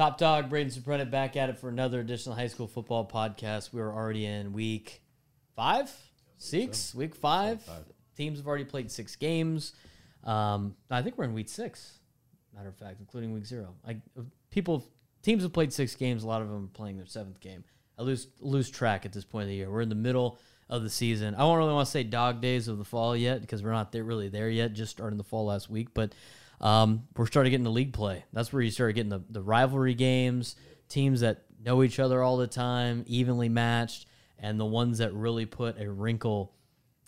Top dog, Braden Soprano back at it for another edition of High School Football Podcast. We are already in week five, six, week five. Teams have already played six games. Um, I think we're in week six, matter of fact, including week zero. I, people, teams have played six games. A lot of them are playing their seventh game. I lose lose track at this point of the year. We're in the middle of the season. I don't really want to say dog days of the fall yet because we're not there, really there yet. Just starting the fall last week, but um, we're starting getting the league play. That's where you start getting the, the rivalry games, teams that know each other all the time, evenly matched, and the ones that really put a wrinkle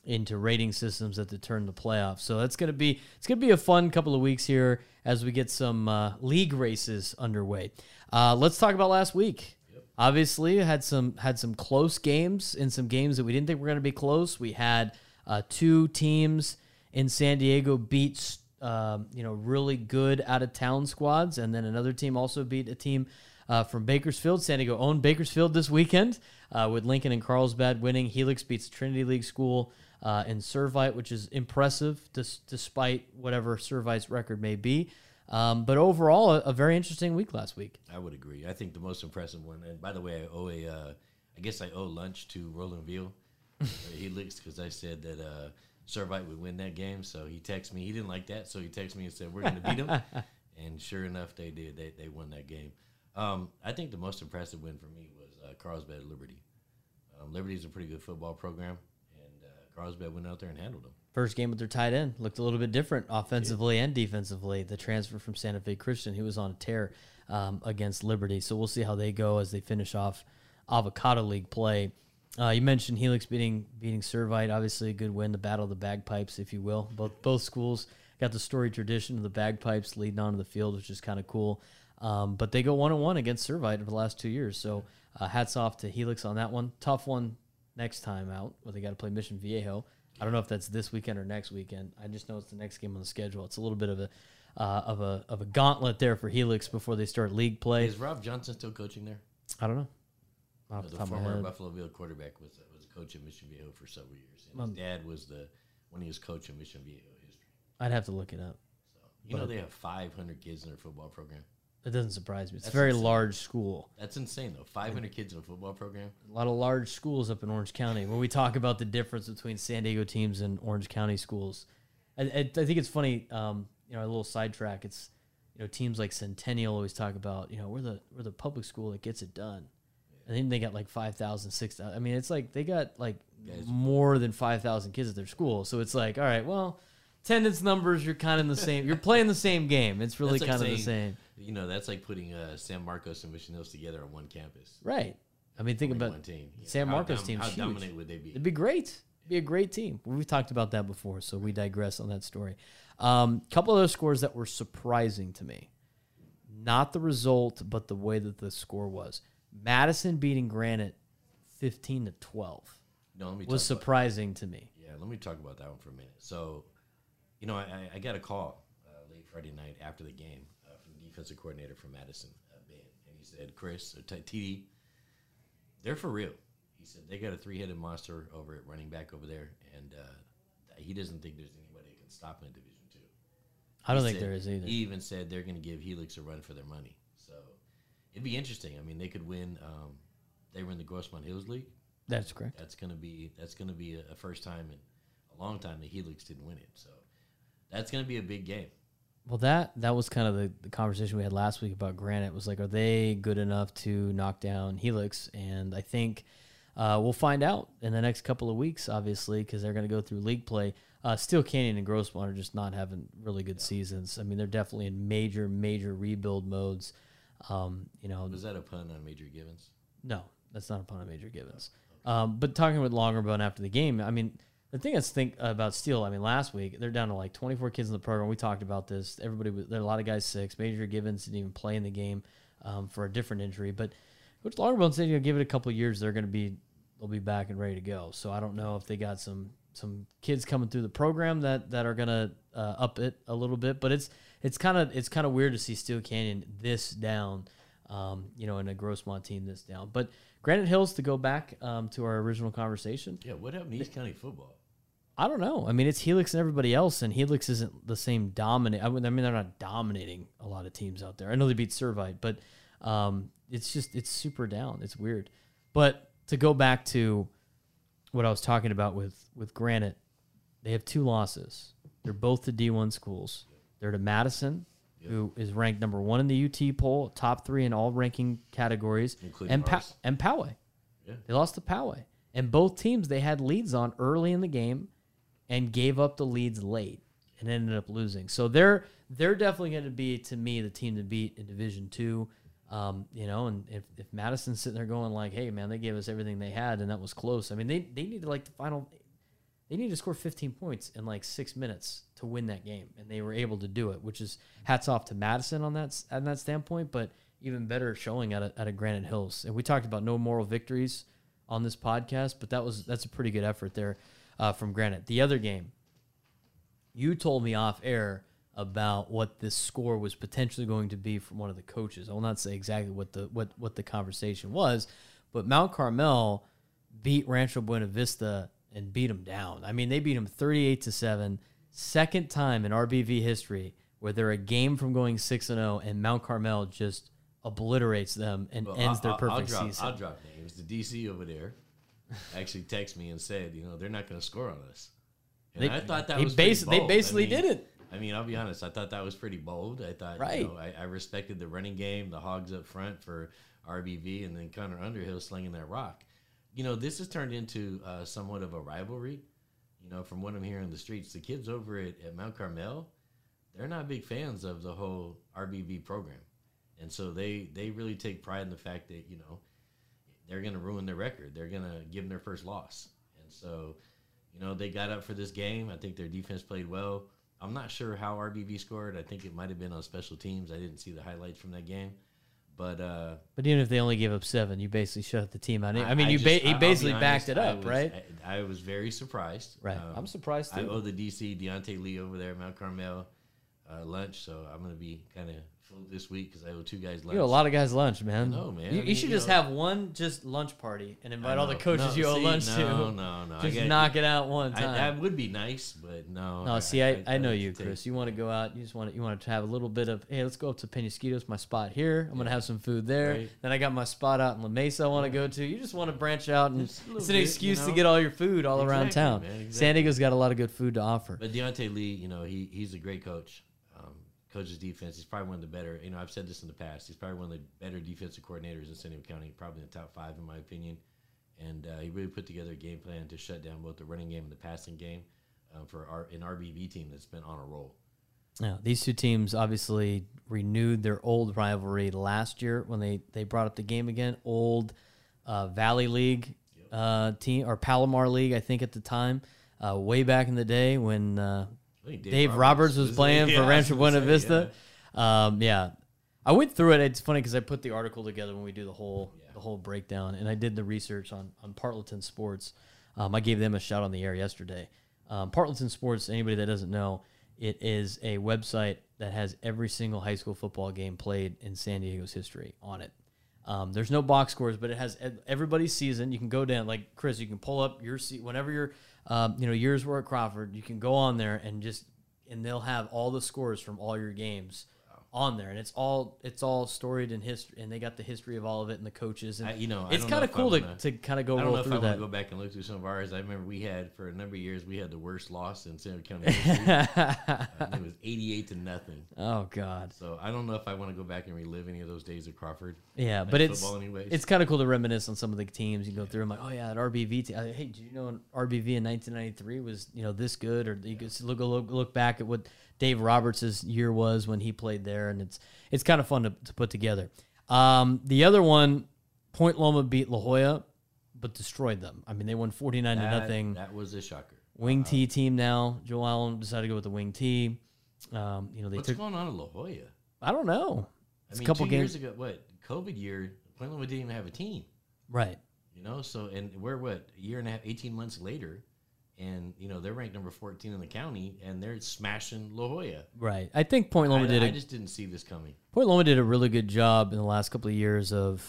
into rating systems that determine the playoffs. So that's gonna be it's gonna be a fun couple of weeks here as we get some uh, league races underway. Uh, let's talk about last week. Obviously, had some had some close games in some games that we didn't think were going to be close. We had uh, two teams in San Diego beat um, you know really good out of town squads, and then another team also beat a team uh, from Bakersfield. San Diego owned Bakersfield this weekend uh, with Lincoln and Carlsbad winning. Helix beats Trinity League School uh, in Servite, which is impressive dis- despite whatever Servite's record may be. Um, but overall, a, a very interesting week last week. I would agree. I think the most impressive one, and by the way, I owe a, uh, I guess I owe lunch to Roland Veal. he licks because I said that uh, Servite would win that game. So he texted me. He didn't like that, so he texted me and said, "We're going to beat them." and sure enough, they did. They they won that game. Um, I think the most impressive win for me was uh, Carlsbad Liberty. Um, is a pretty good football program, and uh, Carlsbad went out there and handled them. First game with their tight end looked a little bit different offensively and defensively. The transfer from Santa Fe Christian, he was on a tear um, against Liberty. So we'll see how they go as they finish off Avocado League play. Uh, you mentioned Helix beating beating Servite, obviously a good win. The battle of the bagpipes, if you will. Both both schools got the story tradition of the bagpipes leading onto the field, which is kind of cool. Um, but they go one on one against Servite over the last two years. So uh, hats off to Helix on that one. Tough one next time out, where they got to play Mission Viejo. I don't know if that's this weekend or next weekend. I just know it's the next game on the schedule. It's a little bit of a uh, of a of a gauntlet there for Helix before they start league play. Is Rob Johnson still coaching there? I don't know. Off the the top of my former head. Buffalo Bill quarterback was was a coach at Mission Viejo for several years. And his dad was the when he was coach at Mission Viejo history. I'd have to look it up. You know they have 500 kids in their football program. It doesn't surprise me. It's a very insane. large school. That's insane though. 500 kids in a football program. A lot of large schools up in Orange County. When we talk about the difference between San Diego teams and Orange County schools, I, I, I think it's funny. Um, you know, a little sidetrack. It's you know teams like Centennial always talk about you know we're the we're the public school that gets it done. I think they got like 5,000, 6,000. I mean, it's like they got like more than 5,000 kids at their school. So it's like, all right, well, attendance numbers, you're kind of in the same, you're playing the same game. It's really like kind of the same. You know, that's like putting uh, San Marcos and Mission Hills together on one campus. Right. I mean, think Only about team. Yeah. San Marcos dom- team's How huge. dominant would they be? It'd be great. It'd be a great team. We've talked about that before, so we digress on that story. A um, couple other scores that were surprising to me. Not the result, but the way that the score was. Madison beating Granite 15 to 12 No, let me was about- surprising to me. Yeah, let me talk about that one for a minute. So, you know, I, I- got a call uh, late Friday night after the game uh, from the defensive coordinator from Madison, uh, Ben, and he said, "Chris, or TD, they're for real." He said they got a three-headed monster over at running back over there, and uh, he doesn't think there's anybody that can stop him in Division Two. I don't He think said- there is either. He even said they're going to give Helix a run for their money. So it'd be interesting. I mean, they could win. Um, they were in the Grossmont Hills League. That's correct. That's going to be that's to be a, a first time in a long time the Helix didn't win it. So that's going to be a big game. Well, that that was kind of the, the conversation we had last week about Granite. Was like, are they good enough to knock down Helix? And I think uh, we'll find out in the next couple of weeks, obviously, because they're going to go through league play. Uh, Steele Canyon and Grossmont are just not having really good seasons. I mean, they're definitely in major, major rebuild modes. Um, you know, Was that a pun on Major Givens? no, that's not a pun on major Givens. Um, but talking with Longerbone after the game, I mean, the thing I think about Steele, I mean, last week they're down to like 24 kids in the program. We talked about this. Everybody, was, there are a lot of guys six. Major Givens didn't even play in the game um, for a different injury. But Coach Longerbone said, you know, give it a couple of years, they're going to be, they'll be back and ready to go. So I don't know if they got some some kids coming through the program that that are going to uh, up it a little bit. But it's it's kind of it's kind of weird to see Steele Canyon this down um, you know, in a Grossmont team this down. But Granite Hills, to go back um, to our original conversation, Yeah, what happened to East County football? I don't know. I mean, it's Helix and everybody else, and Helix isn't the same dominant. I mean, I mean, they're not dominating a lot of teams out there. I know they beat Servite, but um, it's just it's super down. It's weird. But to go back to what I was talking about with with Granite, they have two losses. They're both to D one schools. They're to Madison, who is ranked number one in the UT poll, top three in all ranking categories, Including and pa- and Poway. Yeah. They lost to Poway, and both teams they had leads on early in the game, and gave up the leads late and ended up losing. So they're they're definitely going to be to me the team to beat in Division Two. Um, you know, and if, if Madison's sitting there going like, "Hey, man, they gave us everything they had, and that was close." I mean, they they needed like the final, they needed to score 15 points in like six minutes to win that game, and they were able to do it. Which is hats off to Madison on that on that standpoint, but even better showing at a, at a Granite Hills. And we talked about no moral victories on this podcast, but that was that's a pretty good effort there uh, from Granite. The other game, you told me off air about what this score was potentially going to be from one of the coaches. I will not say exactly what the what what the conversation was, but Mount Carmel beat Rancho Buena Vista and beat them down. I mean, they beat them 38 to 7, second time in RBV history where they're a game from going 6 and 0 and Mount Carmel just obliterates them and Well, ends I- their perfect I'll drop, season. I'll drop names. The DC over there actually texted me and said, you know, they're not going to score on us. And They- I thought that they was basi- pretty they bold. I basically mean- did it. I mean, I'll be honest. I thought that was pretty bold. I thought, Right. you know, I, I respected the running game, the hogs up front for RBV, and then Connor Underhill slinging that rock. You know, this has turned into uh, somewhat of a rivalry. You know, from what I'm hearing in the streets, the kids over at, at Mount Carmel, they're not big fans of the whole RBV program, and so they they really take pride in the fact that you know they're going to ruin their record. They're going to give them their first loss. And so, you know, they got up for this game. I think their defense played well. I'm not sure how RBV scored. I think it might have been on special teams. I didn't see the highlights from that game. But uh, But even if they only gave up seven, you basically shut the team out. I, mean, you just- ba- he I'll basically honest, backed it I up, was- right? I, I was very surprised. Right. Um, I'm surprised I owe the DC Deontay Lee over there at Mount Carmel uh, lunch, so I'm going to be kind of this week because I owe two guys lunch. You know, a lot of guys lunch, man. know, man. You, I mean, should you just know- have one just lunch party and invite all the coaches No, you owe see, lunch no, to. no, no. I Just got- knock it out one I, time. that would be nice, but no. no, see, I, I, know you, to take- Chris. You want to go out. You just want to, you want to have a little bit of, hey, let's go up to Penasquitos, my spot here. I'm gonna have some food there. Right. Then I got my spot out in La Mesa. I want to go to. You just want to branch out, and Just a little it's an bit, you excuse to get all your food all around town. man, San. Diego's got a lot of good food to offer. But Deontay Lee, you know, he he's a great coach. Coaches defense. He's probably one of the better. You know, I've said this in the past. He's probably one of the better defensive coordinators in San Diego County. Probably in the top five, in my opinion. And uh, he really put together a game plan to shut down both the running game and the passing game um, for our, an RBV team that's been on a roll. Now, these two teams obviously renewed their old rivalry last year when they, they brought up the game again. Old uh, Valley League uh, team or Palomar League, I think at the time, uh, way back in the day when think Dave, Roberts, was playing yeah, for Rancho Buena say, Vista. Um, yeah, I went through it. It's funny because I put the article together when we do the whole the whole breakdown, and I did the research on on Partleton Sports. Um, I gave them a shout on the air yesterday. Um, Partleton Sports. Anybody that doesn't know, it is a website that has every single high school football game played in San Diego's history on it. Um, there's no box scores, but it has everybody's season. You can go down, like Chris, you can pull up your seat whenever your, um, you know, yours were at Crawford. You can go on there and just, and they'll have all the scores from all your games on there, and it's all it's all storied in history, and they got the history of all of it and the coaches, and I- you know, I it's kind of cool wanna- to, to kind of go I don't roll know if I want to go back and look through some of ours. I remember we had for a number of years we had the worst loss in San County. Uh, it was eighty-eight to nothing. oh God, So I don't know if I want to go back and relive any of those days at Crawford. yeah, but it's anyways. it's kind of cool to reminisce on some of the teams. You go through, I'm like, oh yeah, that RBV team. Hey, did you know an RBV in 1993 was you know this good? Or you could look look look back at what Dave Roberts' year was when he played there, and it's it's kind of fun to, to put together. Um, the other one, Point Loma beat La Jolla, but destroyed them. I mean, they won 49 to nothing. That was a shocker. Wing T team now. Joe Allen decided to go with the Wing T. Um, you know, they What's took. going on in La Jolla? I don't know. I It's mean, a couple games, years ago, what COVID year, Point Loma didn't even have a team. right? You know, so and we're what a year and a half, eighteen months later, and you know they're ranked number fourteen in the county, and they're smashing La Jolla. Right. I think Point I, Loma did. I a just didn't see this coming. Point Loma did a really good job in the last couple of years of,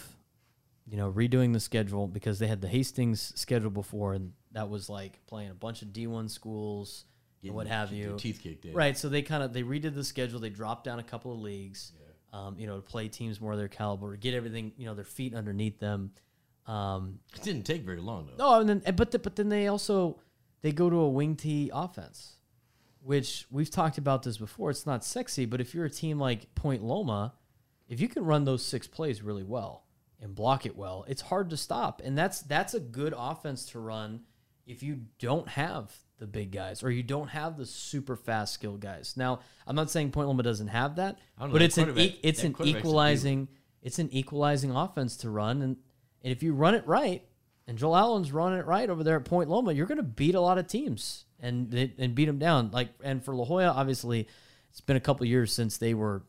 you know, redoing the schedule because they had the Hastings schedule before, and that was like playing a bunch of D one schools and what have you. teeth kicked in. Right. So they kind of they redid the schedule. They dropped down a couple of leagues, um, you know, to play teams more of their caliber, get everything, you know, their feet underneath them. Um, It didn't take very long though. no, and then but the, but then they also they go to a wing T offense, which we've talked about this before. It's not sexy, but if you're a team like Point Loma, if you can run those six plays really well and block it well, it's hard to stop, and that's that's a good offense to run if you don't have the big guys or you don't have the super fast skill guys. Now, I'm not saying Point Loma doesn't have that, know, but that it's an e- it's that an equalizing it's an equalizing offense to run, and, and if you run it right, and Joel Allen's running it right over there at Point Loma, you're going to beat a lot of teams and and beat them down. Like and for La Jolla, obviously, it's been a couple years since they were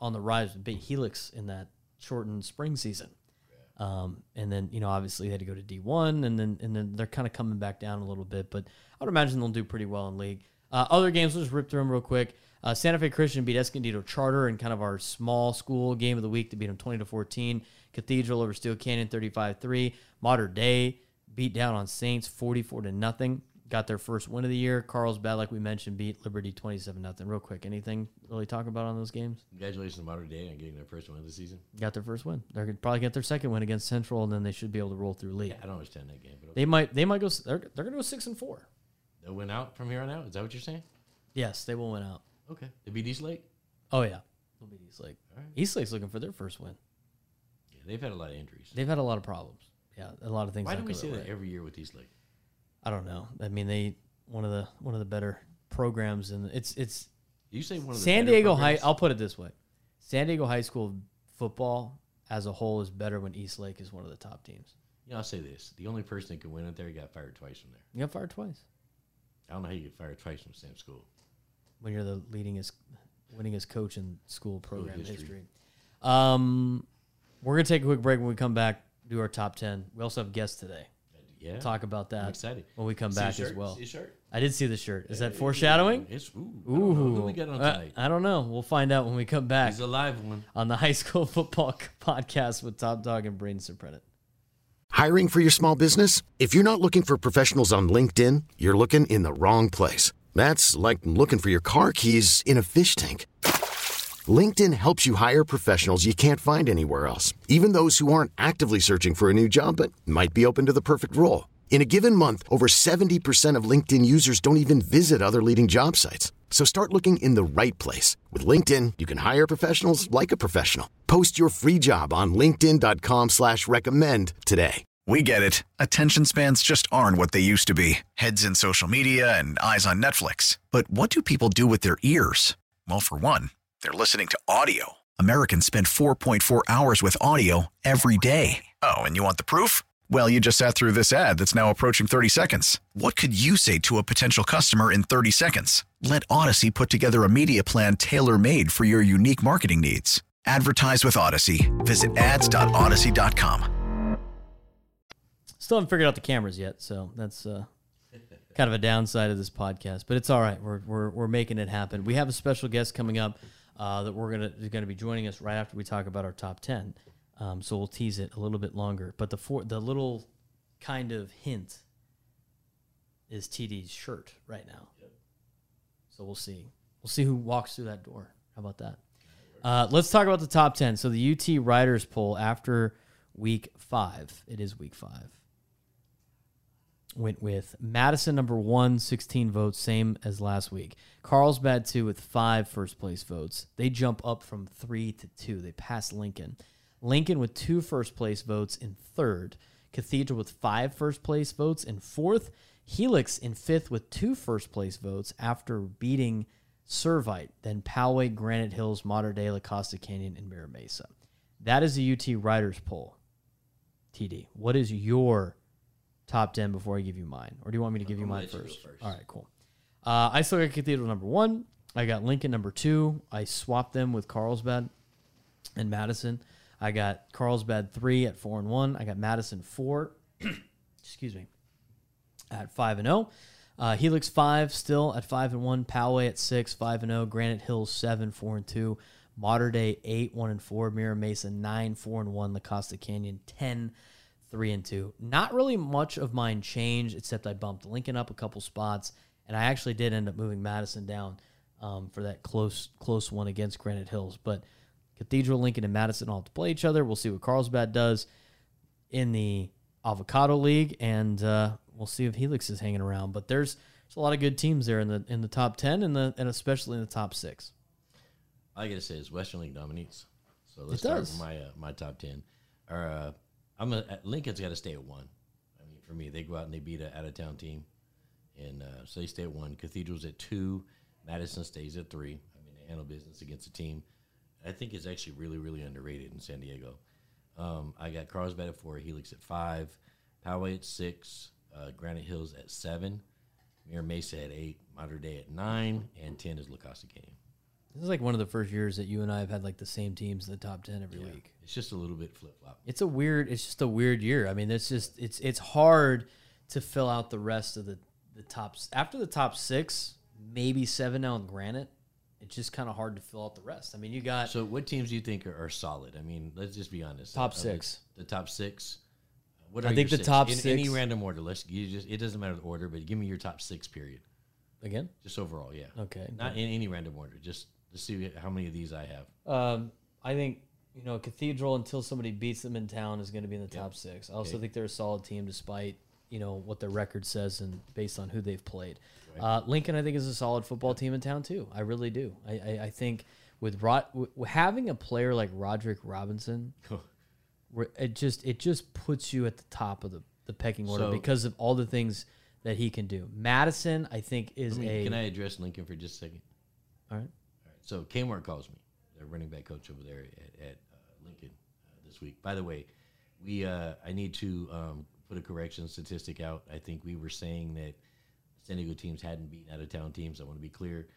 on the rise with big Helix in that shortened spring season. Um, and then you know obviously they had to go to D one, and then and then they're kind of coming back down a little bit, but I would imagine they'll do pretty well in league. Uh, other games, we'll just rip through them real quick. Uh, Santa Fe Christian beat Escondido Charter in kind of our small school game of the week to beat them twenty to fourteen. Cathedral over Steele Canyon 35-3. Mater Dei beat down on Saints 44 to nothing. Got their first win of the year. Carlsbad, like we mentioned, beat Liberty 27 nothing. Real quick, anything really talk about on those games? Congratulations to Mater Dei on getting their first win of the season. got their first win. They're gonna probably get their second win against Central, and then they should be able to roll through league. I don't understand that game, but They might they might go. They're they're gonna go six and four. they'll win out from here on out. Is that what you're saying? Yes, they will win out. Okay, they beat East Lake. Oh yeah, they'll beat East Lake. All right. East Lake's looking for their first win. Yeah, they've had a lot of injuries. They've had a lot of problems. Yeah, a lot of things. Why do we say that way. every year with East Lake? I don't know. I mean, they one of the one of the better programs, and it's it's You say one of the San Diego High. I'll put it this way: San Diego High School football as a whole is better when East Lake is one of the top teams. You know, I'll say this: the only person that could win it there got fired twice from there. You got fired twice I don't know how you get fired twice from the same school. when you're the leading leadingest, winningest coach in school program history. history. Um, we're gonna take a quick break. When we come back, do our top ten. We also have guests today. Yeah, Talk about that. I'm excited. when we come See back as well. See shirt? I did see the shirt. Is that foreshadowing? It's ooh. I don't know who we got on Uh, tonight. I don't know. We'll find out when we come back He's a live one. on the High School Football Podcast with Top Dog and Braden Soprenet. Hiring for your small business? If you're not looking for professionals on LinkedIn, you're looking in the wrong place. That's like looking for your car keys in a fish tank. LinkedIn helps you hire professionals you can't find anywhere else, even those who aren't actively searching for a new job but might be open to the perfect role. In a given month, over 70% of LinkedIn users don't even visit other leading job sites. So start looking in the right place. With LinkedIn, you can hire professionals like a professional. Post your free job on linkedin.com slash recommend today. We get it. Attention spans just aren't what they used to be heads in social media and eyes on Netflix. But what do people do with their ears? Well, for one, they're listening to audio. Americans spend 4.4 hours with audio every day. Oh, and you want the proof? Well, you just sat through this ad that's now approaching 30 seconds. What could you say to a potential customer in 30 seconds? Let Odyssey put together a media plan tailor made for your unique marketing needs. Advertise with Odyssey. Visit ads.odyssey.com. Still haven't figured out the cameras yet, so that's uh, kind of a downside of this podcast. But it's all right. We're, we're, we're making it happen. We have a special guest coming up uh, that we're gonna is gonna be joining us right after we talk about our top ten. Um, so we'll tease it a little bit longer. But the for, the little kind of hint is TD's shirt right now. So we'll see. We'll see who walks through that door. How about that? Uh, let's talk about the top 10. So the UT Writers poll after week five, it is week five, went with Madison number one, 16 votes, same as last week. Carlsbad two with five first place votes. They jump up from three to two. They pass Lincoln. Lincoln with two first place votes in third. Cathedral with five first place votes in fourth. Helix in fifth with two first place votes after beating Servite, then Poway, Granite Hills, Mater Dei, La Costa Canyon, and Mira Mesa. That is the UT Writers poll. TD, what is your top 10 before I give you mine? Or do you want me to give you mine gonna let you first? first. All right, cool. Uh, I still got Cathedral number one. I got Lincoln number two. I swapped them with Carlsbad and Madison. I got Carlsbad three at four and one. I got Madison four. excuse me. At five and zero. Uh, Helix five still at five and one. Poway at six, five and zero. Granite Hills seven, four and two. Mater Dei eight, one and four. Mira Mesa nine, four and one. La Costa Canyon ten, three and two. Not really much of mine changed except I bumped Lincoln up a couple spots, and I actually did end up moving Madison down um, for that close close one against Granite Hills. But Cathedral, Lincoln, and Madison all have to play each other. We'll see what Carlsbad does in the Avocado League, and uh, we'll see if Helix is hanging around. But there's there's a lot of good teams there in the in the top ten and the and especially in the top six. All I gotta say is Western League dominates. So let's It start does. with my uh, my top ten. Or uh, I'm a, Lincoln's got to stay at one. I mean, for me, they go out and they beat an out of town team, and uh, so they stay at one. Cathedral's at two. Madison stays at three. I mean, they handle business against a team. I think is actually really really underrated in San Diego. Um, I got Carlsbad at four, Helix at five, Poway at six, uh, Granite Hills at seven, Mira Mesa at eight, Mater Dei at nine, and ten is La Costa Canyon. This is like one of the first years that you and I have had like the same teams in the top ten every week. It's just a little bit flip flop. It's a weird. It's just a weird year. I mean, it's just it's it's hard to fill out the rest of the the tops after the top six, maybe seven now in Granite. It's just kind of hard to fill out the rest. I mean, you got So, what teams do you think are, are solid? I mean, let's just be honest. Top the- six. The, top six. What I think the six? top in any random order. Let's you just it doesn't matter the order, but give me your top six. Period. again. Just overall, yeah. Okay. Not in any random order. Just to see how many of these I have. Um, I think you know Cathedral until somebody beats them in town is going to be in the top six. I also Okay. think they're a solid team despite you know what their record says and based on who they've played. Uh, Lincoln, I think, is a solid football team in town too. I really do. I, I, I think with Rod, having a player like Roderick Robinson, it just it just puts you at the top of the, the pecking order So- because of all the things that he can do. Madison, I think, is I mean, a can I address Lincoln for just a second? all right. So Kmart calls me, the running back coach over there at, at uh, Lincoln uh, this week. By the way, we uh, I need to um, put a correction statistic out. I think we were saying that San Diego teams hadn't beaten out of town teams. I want to be clear.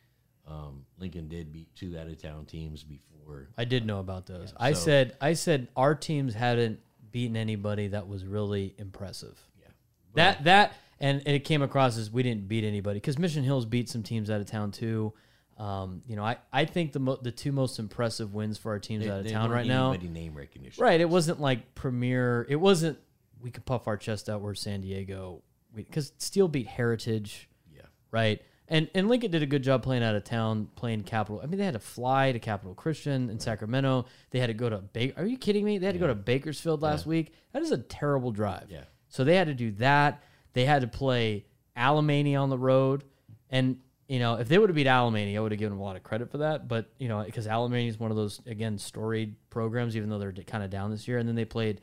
Um, Lincoln did beat two out of town teams before. I did know about those. I so- said I said our teams hadn't beaten anybody that was really impressive. Yeah. That that and it came across as we didn't beat anybody because Mission Hills beat some teams out of town too. Um, you know, I, I think the mo- the two most impressive wins for our teams They, out of town right now. name recognition. Right. It wasn't like premier. It wasn't. We could puff our chest out. We're San Diego because Steele beat Heritage. Yeah. Right. And and Lincoln did a good job playing out of town, playing Capital. I mean, they had to fly to Capital Christian in Sacramento. They had to go to Baker. Are you kidding me? They had to go to Bakersfield last week. That is a terrible drive. Yeah. So they had to do that. They had to play Alemany on the road, and you know if they would have beat Alemany, I would have given them a lot of credit for that. But you know because Alemany is one of those again storied programs, even though they're kind of down this year. And then they played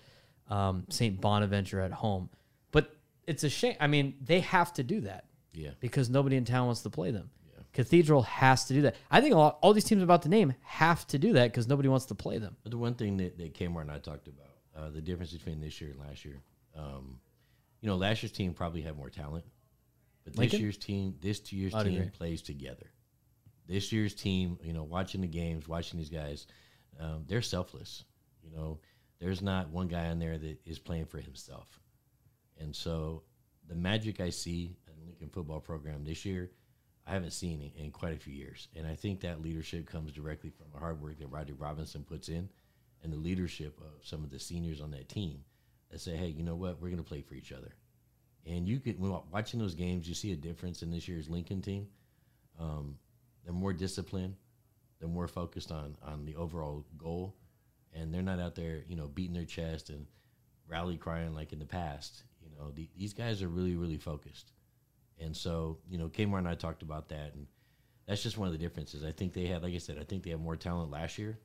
um, St. Bonaventure at home. But it's a shame. I mean, they have to do that Yeah. because nobody in town wants to play them. Yeah. Cathedral has to do that. I think a lot, all these teams about to name have to do that because nobody wants to play them. But the one thing that, that Kmart and I talked about, uh, the difference between this year and last year. Um, you know, last year's team probably had more talent, but this year's team, this year's I'd team agree. plays together. This year's team, you know, watching the games, watching these guys, um, they're selfless. You know, there's not one guy in there that is playing for himself. And so the magic I see in Lincoln football program this year, I haven't seen it in quite a few years. And I think that leadership comes directly from the hard work that Rodney Robinson puts in and the leadership of some of the seniors on that team that say, hey, you know what? We're going to play for each other. And you could, when watching those games, you see a difference in this year's Lincoln team. Um, they're more disciplined. They're more focused on on the overall goal, and they're not out there, you know, beating their chest and rally crying like in the past. You know, the, these guys are really really focused, and so you know, Kmart and I talked about that, and that's just one of the differences. I think they had, like I said, I think they had more talent last year,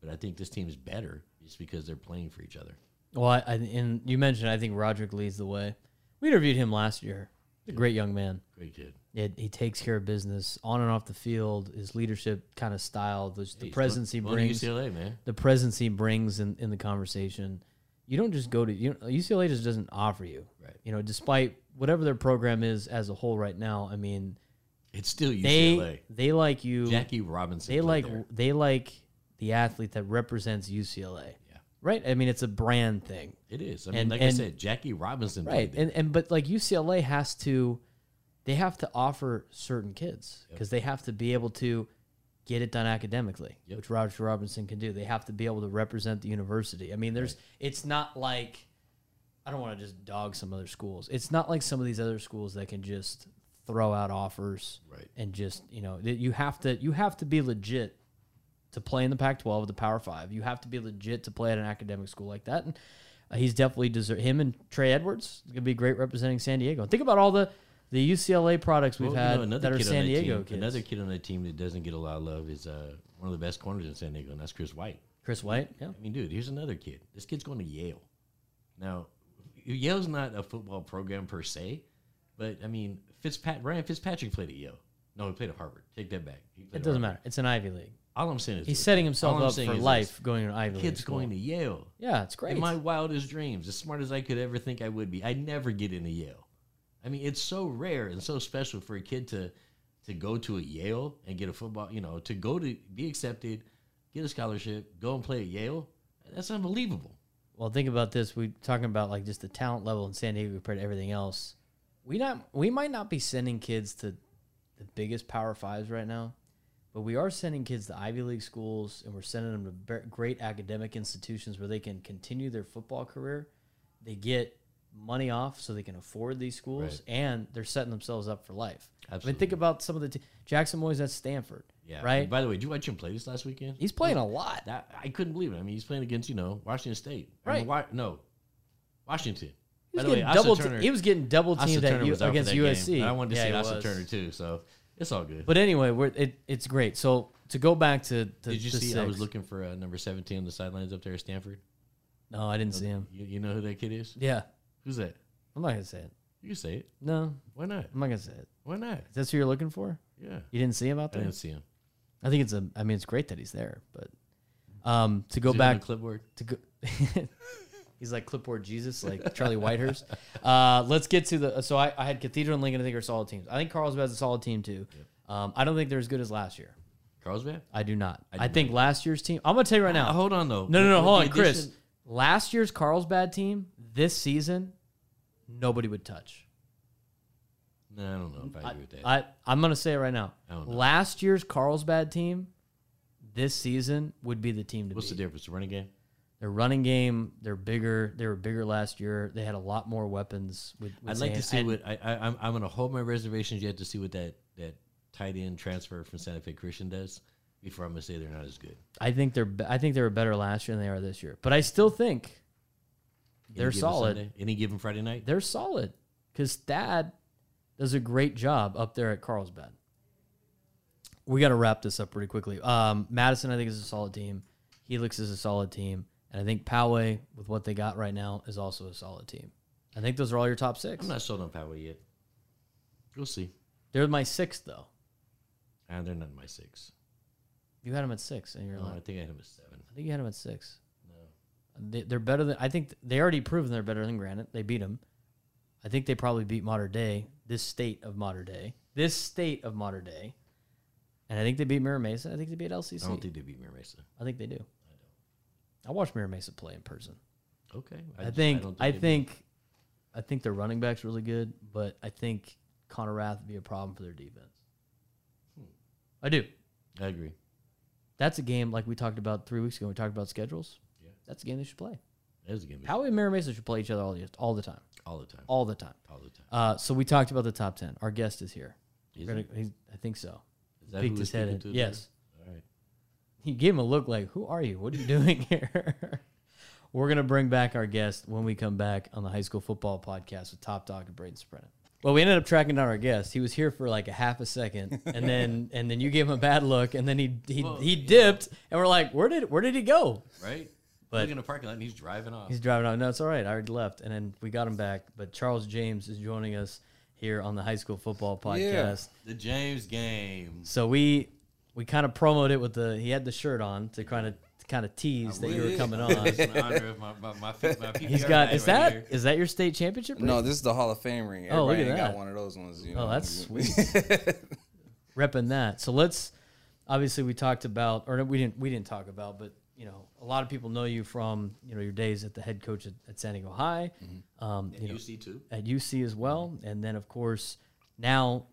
but I think this team is better just because they're playing for each other. Well, I, I, and you mentioned I think Roderick leads the way. We interviewed him last year. He's a great young man. Great kid. It, he takes care of business on and off the field. His leadership kind of style, the, the presence he brings, UCLA, man. the presence he brings in, in the conversation. You don't just go to you. Know, UCLA just doesn't offer you. Right. You know, despite whatever their program is as a whole right now. I mean, It's still UCLA. they they like you. Jackie Robinson. they like there. they like the athlete that represents UCLA. Right. I mean, it's a brand thing. It is. I mean, And- like I said, Jackie Robinson. right and and but like ucla has to they have to offer certain kids because they have to be able to get it done academically Yep. which roger robinson can do they have to be able to represent the university i mean there's it's not like i don't want to just dog some other schools it's not like some of these other schools that can just throw out offers Right. and just you know that you have to you have to be legit to play in the Pac-12, the Power Five. You have to be legit to play at an academic school like that, and uh, he's definitely deserve him and Trey Edwards is gonna be great representing San Diego. And think about all the the UCLA products we've Well, you had know, that are San Diego team, kids. Another kid on that team that doesn't get a lot of love is uh, one of the best corners in San Diego, and that's Chris White. Chris White, yeah. I mean, dude, here's another kid. This kid's going to Yale. Now, Yale's not a football program per se, but I mean, Fitzpat- Ryan Fitzpatrick played at Yale. No, he played at Harvard. Take that back. It doesn't Harvard. matter. It's an Ivy League. All I'm saying is He's setting himself up for life this. going to Ivy League. Kid's going to Yale. Yeah, it's great. In my wildest dreams, as smart as I could ever think I would be, I'd never get into Yale. I mean, it's so rare and so special for a kid to to go to a Yale and get a football, you know, to go to be accepted, get a scholarship, go and play at Yale. That's unbelievable. Well, think about this. We talking about like just the talent level in San Diego compared to everything else. We not we might not be sending kids to the biggest Power Fives right now, but we are sending kids to Ivy League schools, and we're sending them to great academic institutions where they can continue their football career. They get money off so they can afford these schools, Right. and they're setting themselves up for life. I mean, Absolutely. think about some of the Jackson Moyes at Stanford. Yeah. right. By the way, did you watch him play this last weekend? He's playing a lot. That I couldn't believe it. I mean, he's playing against you know Washington State. I mean, Right. No, Washington. He By the way, double. Turner, he was getting double Asa teamed at U- was against USC. I wanted to Yeah, see Asa was. Turner too, so it's all good. But anyway, we're, it, it's great. So to go back to, to Did you to see? I was looking for uh, number seventeen on the sidelines up there at Stanford. No, I didn't see him. You, you know who that kid is? Yeah, Who's that? I'm not gonna say it. You can say it. No, Why not? I'm not gonna say it. Why not? Is that who you're looking for? Yeah, You didn't see him out there. I didn't see him. I think it's a. I mean, it's great that he's there, but um, to go Is he on the back clipboard. to go. he's like clipboard Jesus, like Charlie Whitehurst. Uh, let's get to the. So I, I had Cathedral and Lincoln. I think are solid teams. I think Carlsbad's a solid team too. Um, I don't think they're as good as last year. Carlsbad. I do not. I, I do think last year's team. I'm gonna tell you right now. Uh, hold on though. No, no, no. With Hold the on, Chris. Last year's Carlsbad team this season, nobody would touch. No, I don't know if I I, agree with that. I I'm gonna say it right now. I. Last year's Carlsbad team, this season would be the team to be. What's the beat. difference? The running game. Their running game, they're bigger. They were bigger last year. They had a lot more weapons. With, with I'd like to see what I, I I'm I'm gonna hold my reservations yet to see what that that tight end transfer from Santa Fe Christian does before I'm gonna say they're not as good. I think they're. be- I think they were better last year than they are this year. But I still think Any they're solid. Sunday? Any given Friday night. they're solid because Thad does a great job up there at Carlsbad. We got to wrap this up pretty quickly. Um, Madison, I think, is a solid team. Helix is a solid team, and I think Poway, with what they got right now, is also a solid team. I think those are all your top 6 I'm not sold on Poway yet. We'll see. They're my sixth though. And they're not my six. You had them at six, and you're No, like, I think I had them at seven. I think you had them at six. No. They, they're better than I think. They already proven they're better than Granite. They beat them. I think they probably beat Mater Dei. This state of Mater Dei. This state of Mater Dei. And I think they beat Mira Mesa. I think they beat LCC. I don't think they beat Mira Mesa. I think they do. I watched Mira Mesa play in person. Okay. I, just- think. don't I they beat- think. I think their running back's really good, but I think Connor Rath would be a problem for their defense. Hmm. I do. I agree. That's a game like we talked about three weeks ago. when We talked about schedules. Yeah. That's a game they should play. That is a game. Poway and Mira Mesa should play each other all the all the time, all the time. all the time. All the time. Uh, so we talked about the top ten. Our guest is here. Is gonna- he's- I think so. Is that Peeked his head in. Yes. He gave him a look like, "Who are you? What are you doing here?" We're gonna bring back our guest when we come back on the high school football podcast with Top Dog and Braden Sprint. Well, we ended up tracking down our guest. He was here for like a half a second, and then and then you gave him a bad look, and then he he, Well, he yeah. dipped, and we're like, "Where did where did he go?" right? But- Look in the parking lot and he's driving off. He's driving out. No, it's all right. I already left, and then we got him back. But Charles James is joining us here on the high school football podcast. the James game. So we we kind of promoted it with the he had the shirt on to kind of kind of tease that you were coming on. It's in honor of my, my, my, my He's got night is right that here. is that your state championship? No, this is the Hall of Fame ring. Oh, look at ain't that. got one of those ones. You know? Oh, that's sweet. Repping that. So let's obviously we talked about or we didn't we didn't talk about, but you know a lot of people know you from you know your days at the head coach at, at San Diego High, um, you know, UC too. at UC as well, and then of course now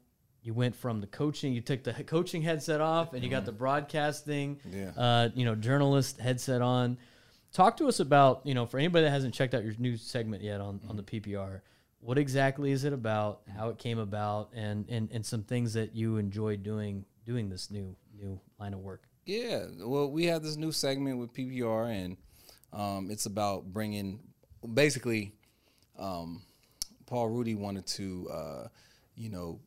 you went from the coaching, you took the coaching headset off, and you got the broadcasting, Yeah. uh, you know, journalist headset on. Talk to us about you know for anybody that hasn't checked out your new segment yet on on the PPR. What exactly is it about? How it came about, and and and some things that you enjoy doing doing this new new line of work. Yeah, well, we have this new segment with PPR, and um, it's about bringing basically. Um, Paul Rudy wanted to, uh, you know,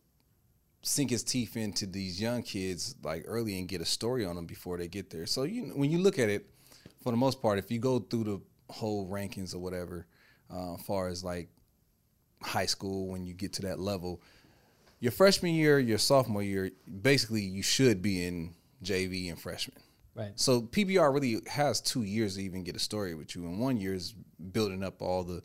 sink his teeth into these young kids like early and get a story on them before they get there. So you, when you look at it, for the most part, if you go through the whole rankings or whatever, uh, as far as like high school, when you get to that level, your freshman year, your sophomore year, basically you should be in JV and freshman. Right. So PPR really has two years to even get a story with you, and one year is building up all the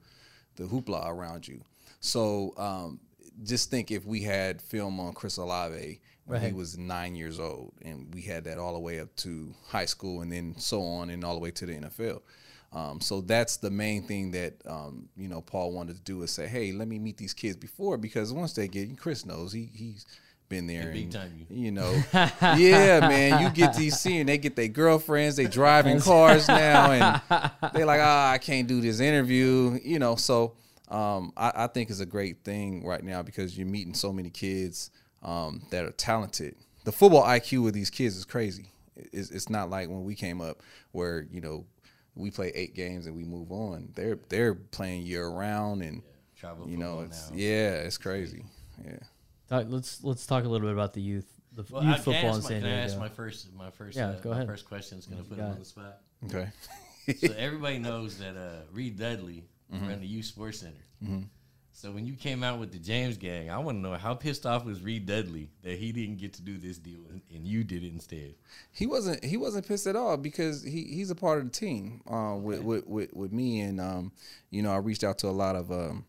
the hoopla around you. So um, just think if we had film on Chris Olave when he was nine years old, and we had that all the way up to high school, and then so on, and all the way to the NFL. Um, so that's the main thing that um, you know Paul wanted to do is say, hey, let me meet these kids before because once they get, Chris knows he he's been there, and, time you. you know, yeah, man, you get these seeing they get their girlfriends, they driving cars now, and they're like, ah, I can't do this interview, you know. So um, I, I think is a great thing right now because you're meeting so many kids um, that are talented. The football IQ of these kids is crazy. It's, it's not like when we came up where you know we play eight games and we move on. They're they're playing year round and Travel you know it's now. yeah, it's crazy. Yeah. Talk, let's let's talk a little bit about the youth the Well, youth I, football in ask my, San can I ask Diego. my first my first Yeah, uh, go my ahead. first question is going to put got him on it. the spot. Okay. so everybody knows that uh, Reed Dudley Mm-hmm. ran the youth sports center. So when you came out with the James gang, I want to know how pissed off was Reed Dudley that he didn't get to do this deal and, and you did it instead. He wasn't he wasn't pissed at all because he, he's a part of the team uh, with, with, with with me and um, you know I reached out to a lot of um,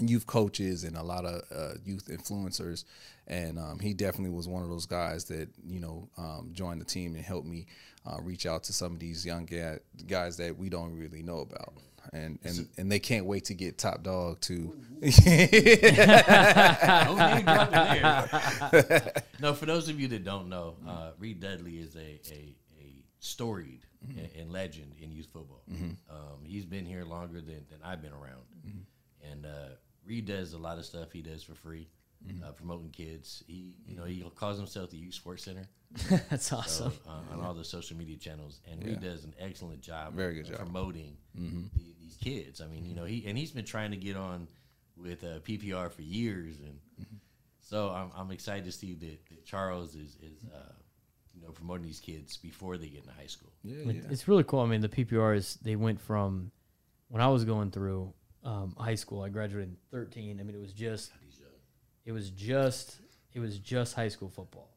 youth coaches and a lot of uh, youth influencers and um, he definitely was one of those guys that you know um, joined the team and helped me uh, reach out to some of these young ga- guys that we don't really know about and and, and they can't wait to get top dog to No name dropping there. no, for those of you that don't know, uh, Reed Dudley is a a, a storied and, and legend in youth football. Um, he's been here longer than, than I've been around, and uh, Reed does a lot of stuff he does for free. Uh, promoting kids, he you know he calls himself the Youth Sports Center That's so, awesome. uh, on all the social media channels, and he does an excellent job. Very good of job. Mm-hmm. promoting the, these kids. I mean, you know, he and he's been trying to get on with uh, PPR for years, and Mm-hmm. so I'm, I'm excited to see that, that Charles is is uh, you know promoting these kids before they get into high school. yeah, It- yeah. It's really cool. I mean, the PPR is they went from when I was going through um, high school. I graduated in 13. I mean, it was just it was just it was just high school football.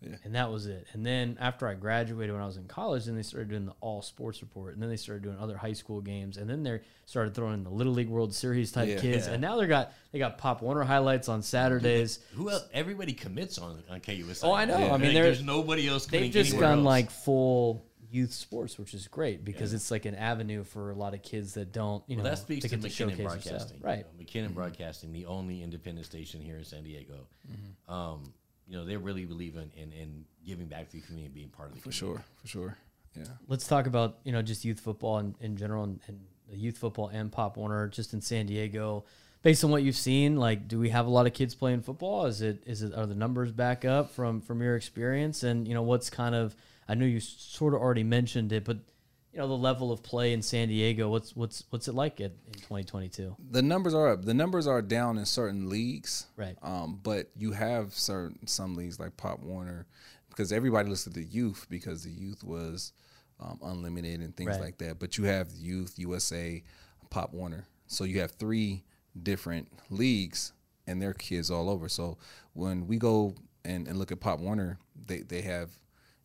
Yeah. And that was it. And then after I graduated when I was in college, then they started doing the all sports report. And then they started doing other high school games. And then they started throwing in the Little League World Series type Yeah. kids. Yeah. And now they got they got Pop Warner highlights on Saturdays. Who else? Everybody commits on on KUSI. Oh, I know. Yeah. I mean, Like, there's nobody else. They've committing just anywhere gone else. like full youth sports, which is great because it's like an avenue for a lot of kids that don't, you Well, know, that speaks they to get McKinnon showcase Broadcasting, stuff. right? You know, McKinnon Broadcasting, the only independent station here in San Diego. Mm-hmm. Um, you know, they really believe in, in, in giving back to the community, and being part of the for community. sure, for sure. Yeah. Let's talk about you know just youth football in, in general and, and the youth football and Pop Warner just in San Diego. Based on what you've seen, like, do we have a lot of kids playing football? Is it is it are the numbers back up from from your experience? And you know, what's kind of I know you sort of already mentioned it, but you know the level of play in San Diego. What's what's what's it like at, in 2022? The numbers are up. The numbers are down in certain leagues, Right. Um, but you have certain some leagues like Pop Warner because everybody looks at the youth because the youth was um, unlimited and things Right. like that. But you have youth USA, Pop Warner, so you have three different leagues and their kids all over. So when we go and, and look at Pop Warner, they they have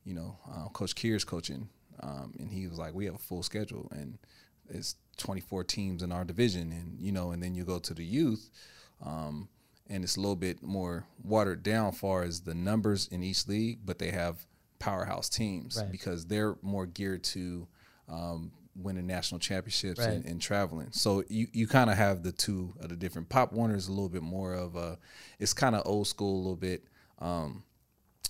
you know uh, Coach Keir's coaching, um, and he was like, we have a full schedule and it's 24 teams in our division, and you know, and then you go to the youth, um, and it's a little bit more watered down far as the numbers in each league, but they have powerhouse teams Right. because they're more geared to um, winning national championships and, and traveling. So you, you kind of have the two of the different. Pop Warner is a little bit more of a, it's kind of old school a little bit. Um,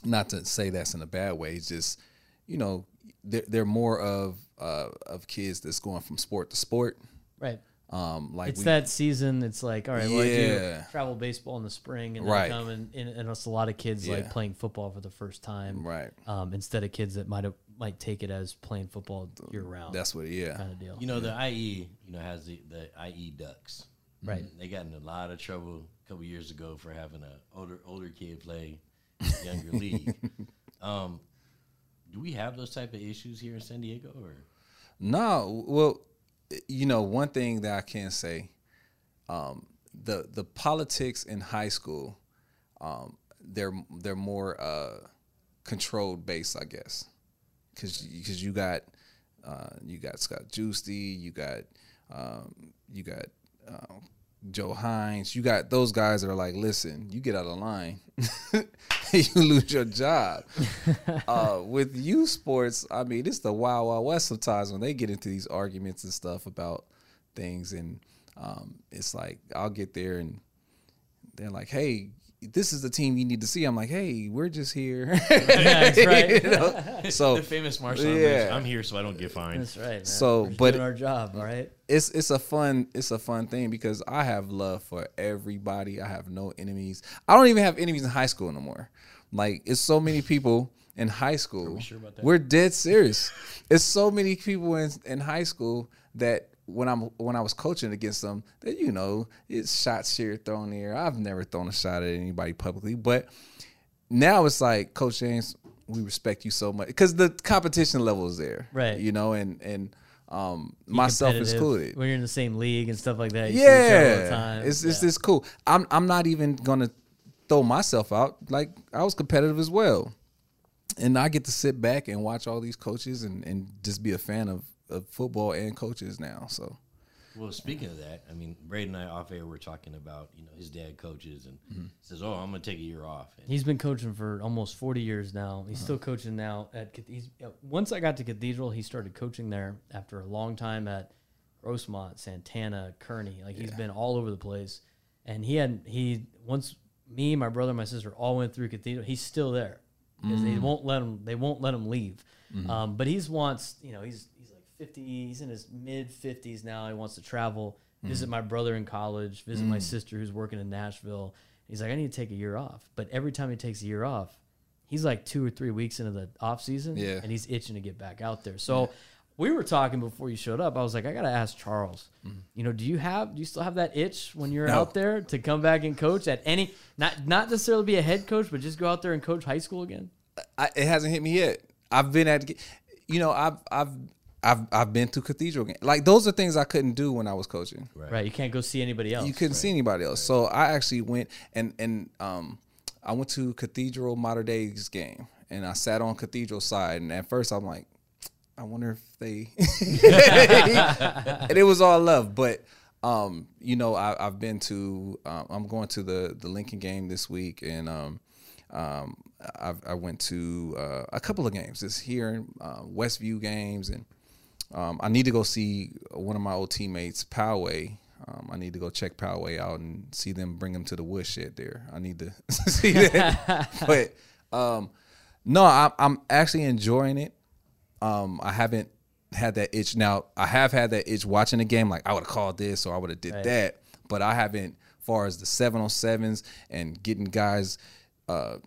not to say that's in a bad way. It's just, you know, they're, they're more of uh, of kids that's going from sport to sport. Right. Um, like It's we- that season. It's like, all right, well, I do travel baseball in the spring, and Right. come and, and, and it's a lot of kids like playing football for the first time, Right. Um, instead of kids that might have might take it as playing football year round. That's what. Yeah. kind of deal. You know, the IE, you know, has the, the IE Ducks. Right. They got in a lot of trouble a couple years ago for having an older older kid play younger league. Um, do we have those type of issues here in San Diego, or No, well, you know, one thing that I can say, um, the the politics in high school, um, they're they're more uh, controlled based, I guess, because because you got uh, you got Scott Juicy, you got um, you got um, Joe Heinz, you got those guys that are like, listen, you get out of line, you lose your job. uh, with youth sports, I mean, it's the wild, wild west sometimes when they get into these arguments and stuff about things, and um, it's like I'll get there and they're like, "Hey, this is the team you need to see." I'm like, "Hey, we're just here." That's right. You know? So the famous Marshall? yeah. I'm here so I don't get fined. That's right. Man. So, We're but- doing our job, all right. it's it's a fun it's a fun thing because I have love for everybody. I have no enemies. I don't even have enemies in high school no more. Like it's so many people in high school. we sure about that? We're dead serious. it's so many people in in high school that when I'm when I was coaching against them, that you know, it's shots here thrown there. I've never thrown a shot at anybody publicly, but now it's like Coach James, we respect you so much because the competition level is there, Right. You know, and and um, myself included. When you're in the same league and stuff like that, you see each other all the Yeah, time. it's it's Yeah. cool. I'm I'm not even gonna throw myself out. Like I was competitive as well, and I get to sit back and watch all these coaches and and just be a fan of of football and coaches now. So Well, speaking of that, I mean, Braden and I off air were talking about you know his dad coaches and Mm-hmm. says, "Oh, I'm gonna take a year off." And He's been coaching for almost 40 years now. Uh-huh. He's still coaching now at he's, uh, once I got to Cathedral, he started coaching there after a long time at Rosemont, Santana, Kearny. Like he's been all over the place. And he had he once me, my brother, my sister all went through Cathedral. He's still there because Mm. they won't let him. They won't let him leave. Um, but he's wants you know he's he's like 50. He's in his mid 50s now. He wants to travel, visit Mm. my brother in college, visit my sister who's working in Nashville. He's like, I need to take a year off. But every time he takes a year off, he's like two or three weeks into the off season, Yeah. and he's itching to get back out there. So we were talking before you showed up. I was like, I gotta ask Charles. You know, do you have do you still have that itch when you're. No. out there to come back and coach at any not not necessarily be a head coach, but just go out there and coach high school again? I, it hasn't hit me yet. I've been at, you know, I've I've I've I've been to cathedral games. Like those are things I couldn't do when I was coaching. Right. You can't go see anybody else. You couldn't see anybody else. So I actually went and and um I went to Cathedral Mater Dei's game and I sat on Cathedral side and at first I'm like, I wonder if they and it was all love, but um, you know, I, I've been to um, I'm going to the the Lincoln game this week and um um, I, I went to uh, a couple of games. It's here in uh, Westview games, and um, I need to go see one of my old teammates, Poway. Um, I need to go check Poway out and see them bring him to the woodshed there. I need to see that. but um, no, I, I'm actually enjoying it. Um, I haven't had that itch. Now I have had that itch watching the game. Like I would have called this or I would have did that, but I haven't. Far as the seven on sevens and getting guys, uh,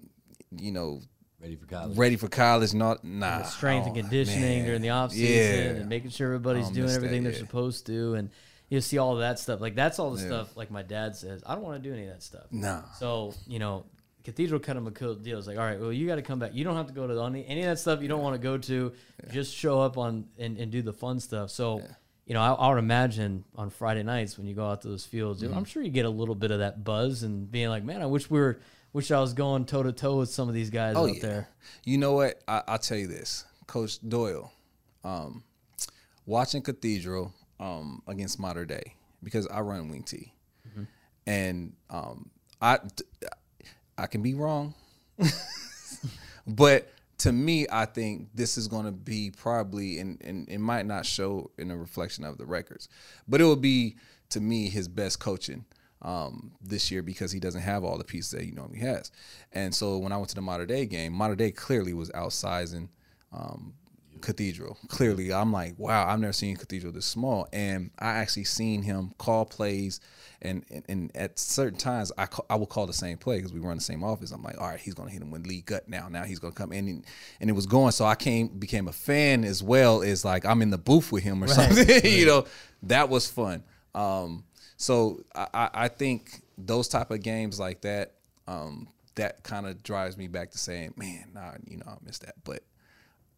you know, Ready for college. ready for college. Not nah. the strength and Oh, conditioning man. during the off season Yeah. and making sure everybody's doing miss that, everything they're yeah. supposed to and you see all of that stuff like that's all the Yeah. stuff like my dad says i don't want to do any of that stuff Nah. so you know cathedral cut him a cool deal it's like all right well you got to come back you don't have to go to any, any of that stuff you don't want to go to just show up on and, and do the fun stuff so you know I, I would imagine on friday nights when you go out to those fields Mm-hmm. i'm sure you get a little bit of that buzz and being like man i wish we were wish i was going toe to toe with some of these guys Oh out yeah. there You know what? I, I'll tell you this, Coach Doyle. Um, watching Cathedral um, against Mater Dei because I run Wing T, Mm-hmm. and um, I I can be wrong, but to me, I think this is going to be probably, and, and it might not show in a reflection of the records, but it will be to me his best coaching um, this year because he doesn't have all the pieces that he normally has. And so when I went to the Mater Dei game, Mater Dei clearly was outsizing um, Cathedral. Clearly, I'm like, wow, I've never seen Cathedral this small. And I actually seen him call plays, and and, and at certain times, I ca- I will call the same play because we run the same office. I'm like, all right, he's gonna hit him with Lee gut now. Now he's gonna come in, and, and it was going. So I came became a fan as well as like I'm in the booth with him or something. you know, that was fun. Um, so I, I I think those type of games like that, um, that kind of drives me back to saying, man, nah, you know, I miss that, but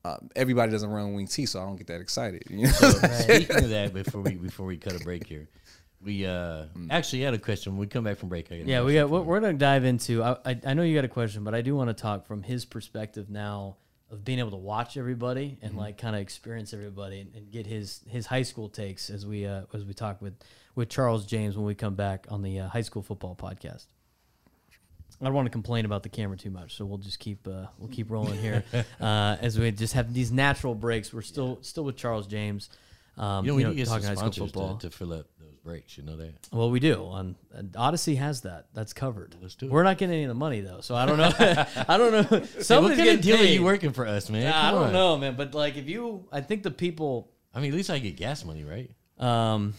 um, everybody doesn't run wing T, so I don't get that excited. You know? Speaking of that, before we before we cut a break here, we uh Mm. actually had a question. When we come back from break. I Yeah, we got. question. We're, we're gonna dive into. I, I I know you got a question, but I do want to talk from his perspective now of being able to watch everybody and like kind of experience everybody and, and get his his high school takes as we uh, as we talk with with Charles James when we come back on the uh, high school football podcast. I don't want to complain about the camera too much, so we'll just keep uh, we'll keep rolling here uh, as we just have these natural breaks. We're still still with Charles James. Um, You know, we need to get some talking high school football. to, to fill up those breaks. You know that. Well, we do. On and Audacy has that. That's covered. Let's do it. We're not getting any of the money though, so I don't know. I don't know. Hey, what kind of deal are you working for us, man? Nah, I don't on. know, man. But like, if you, I think the people, I mean, at least I get gas money, right? um,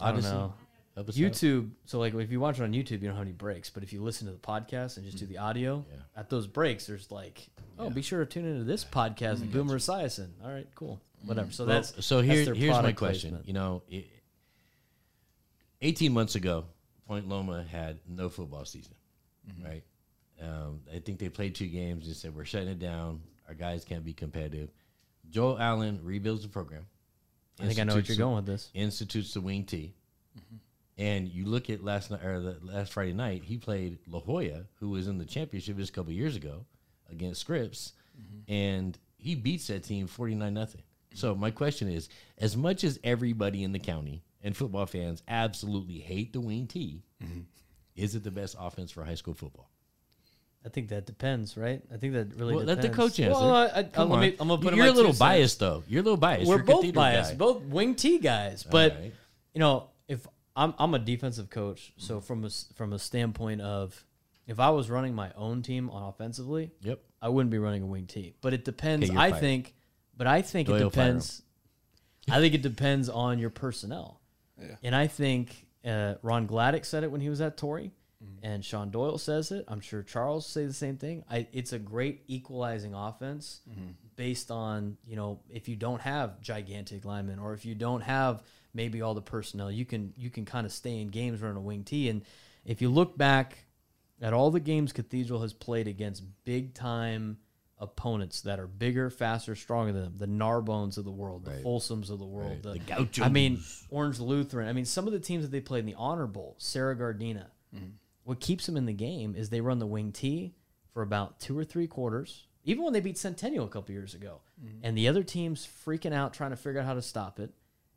I don't Audacy? know. Help us out. YouTube. So like, if you watch it on YouTube, you don't have any breaks. But if you listen to the podcast and just do the audio, at those breaks, there's like, oh, be sure to tune into this podcast with Boomer Esiason. All right, cool, whatever. So Well, that's so that's here, their here's my product question. placement. You know, it, 18 months ago, Point Loma had no football season, Mm-hmm. right? Um, I think they played two games and said, we're shutting it down. Our guys can't be competitive. Joel Allen rebuilds the program. I think I know what you're going with this. Institutes the wing T. Mm-hmm. And you look at last night or the last Friday night, he played La Jolla, who was in the championship just a couple years ago against Scripps, mm-hmm. and he beats that team forty nine nothing. So mm-hmm. my question is, as much as everybody in the county and football fans absolutely hate the wing T, is it the best offense for high school football? I think that depends, right? I think that really Well, depends. let the coach answer. Well, I, I, Come let me, on. I'm gonna put in You're my a little two cents. biased though. You're a little biased. We're You're both cathedral biased, guy. both wing T guys. But right. you know, if I'm I'm a defensive coach, so from a s- from a standpoint of if I was running my own team on offensively, Yep. I wouldn't be running a wing T. But it depends. Okay, I fired. think, but I think Doyle, it depends. I think it depends on your personnel. Yeah. And I think uh, Ron Gladnick said it when he was at Torrey, Mm-hmm. and Sean Doyle says it. I'm sure Charles say the same thing. I, it's a great equalizing offense Mm-hmm. based on you know if you don't have gigantic linemen or if you don't have maybe all the personnel, you can you can kind of stay in games running a wing T. And if you look back at all the games Cathedral has played against big time opponents that are bigger, faster, stronger than them, the Narbonnes of the world, the Folsoms of the world, Right. the, The Gauchos. I mean, Orange Lutheran. I mean, some of the teams that they played in the Honor Bowl, Serra Gardena. What keeps them in the game is they run the wing T for about two or three quarters. Even when they beat Centennial a couple years ago, mm-hmm. and the other team's freaking out trying to figure out how to stop it.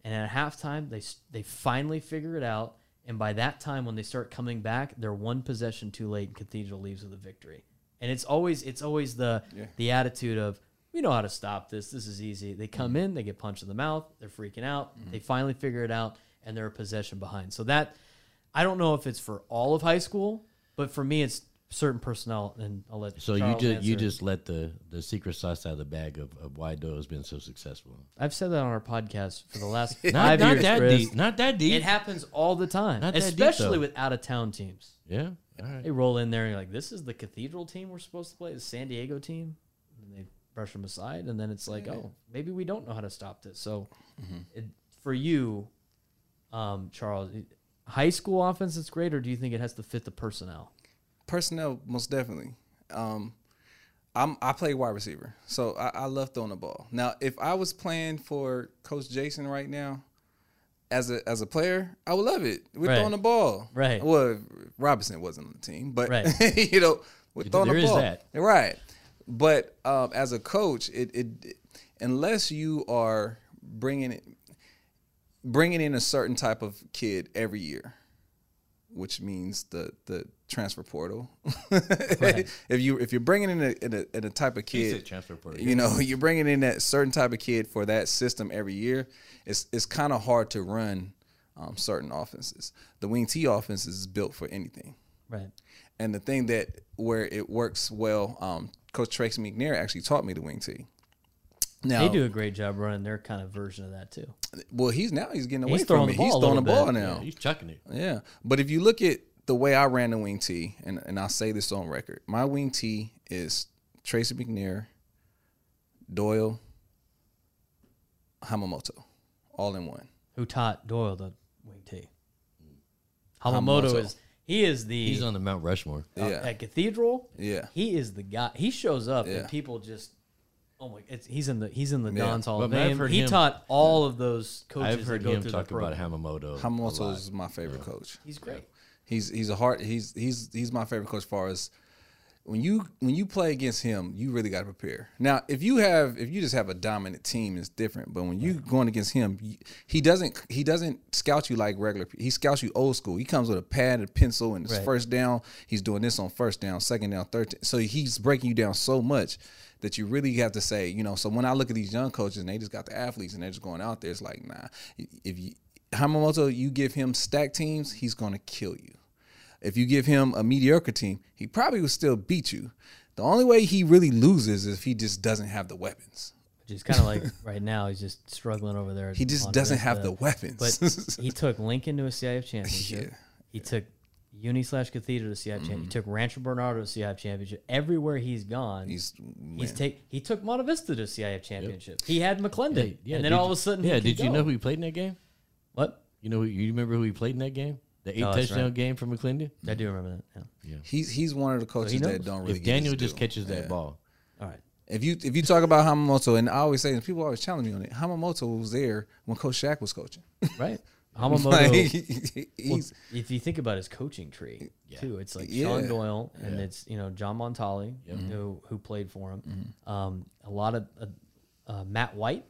And at halftime, they they finally figure it out. And by that time, when they start coming back, they're one possession too late, and Cathedral leaves with a victory. And it's always it's always the the attitude of we know how to stop this. This is easy. They come mm-hmm. in, they get punched in the mouth, they're freaking out. Mm-hmm. They finally figure it out, and they're a possession behind. So that I don't know if it's for all of high school, but for me, it's certain personnel. And I'll let So you Charles just you just let the the secret sauce out of the bag of, of why Doyle has been so successful. I've said that on our podcast for the last five Not, not years. that Chris. deep. Not that deep. It happens all the time, Not that deep, especially though. with out of town teams. yeah. All right. They roll in there and you're like, "This is the Cathedral team we're supposed to play, the San Diego team." And they brush them aside, and then it's like, oh, maybe we don't know how to stop this. So, it, for you, um, Charles, high school offense is great, or do you think it has to fit the personnel? personnel most definitely. Um, I'm I play wide receiver, so I, I love throwing the ball. Now, if I was playing for Coach Jason right now, as a as a player, I would love it. We're Right. throwing the ball, Right. Well, Robinson wasn't on the team, but Right. you know, we're throwing There the is ball, that. right? But um, as a coach, it, it unless you are bringing it bringing in a certain type of kid every year, which means the the transfer portal. if you if you're bringing in a, in a, in a type of kid, transfer portal. you know, you're bringing in that certain type of kid for that system every year. It's it's kind of hard to run um, certain offenses. The wing T offense is built for anything. Right. And the thing that where it works well, um, Coach Tracy McNair actually taught me the wing T. Now, They do a great job running their kind of version of that too. well, he's now he's getting away He's from throwing it. the ball He's a throwing the ball bit. now. Yeah, he's chucking it. Yeah, but if you look at the way I ran the wing T, and and I'll say this on record, my wing T is Tracy McNair, Doyle, Hamamoto, all in one. Who taught Doyle the wing T? Hamamoto, Hamamoto. is he is the He's on the Mount Rushmore. uh, Yeah. at Cathedral. Yeah. he is the guy. He shows up Yeah. and people just. Oh my! It's, he's in the he's in the Yeah. Don's Hall of But I've Fame. He him- taught all of those coaches I've heard him talk about. Hamamoto. Hamamoto is my favorite coach. He's great. He's he's a hard he's he's he's my favorite coach as far as when you when you play against him, you really got to prepare. Now, if you have if you just have a dominant team, it's different. But when you going against him, he doesn't he doesn't scout you like regular. He scouts you old school. He comes with a pad and a pencil, and it's Right. first down. He's doing this on first down, second down, third. down. So he's breaking you down so much that you really have to say, you know. So when I look at these young coaches and they just got the athletes and they're just going out there, it's like, nah. If you Hamamoto, you give him stack teams, he's gonna kill you. If you give him a mediocre team, he probably will still beat you. The only way he really loses is if he just doesn't have the weapons. Which is kind of like right now he's just struggling over there. He just doesn't have the weapons. But he took Lincoln to a CIF championship. Yeah. He took Uni slash Cathedral to CIF championship. He mm-hmm. took Rancho Bernardo to CIF championship. Everywhere he's gone, he's He's he's take he took Monte Vista to CIF championship. He had McClendon, Hey, yeah, and then all you- of a sudden, yeah. he Did could you know who he played in that game? What? You know, you remember who he played in that game? The eight Oh, that's touchdown right. game for McClendon. I do remember that. Yeah. he's he's one of the coaches that don't really. if get Daniel just due. catches that Yeah. ball, All right. If you if you talk about Hamamoto, and I always say, and people always challenge me on it. Hamamoto was there when Coach Shaq was coaching. Right. Like, Hamamoto. well, if you think about his coaching tree too, it's like Yeah. Sean Doyle and it's you know John Montali who who played for him. Mm-hmm. Um, a lot of uh, uh, Matt White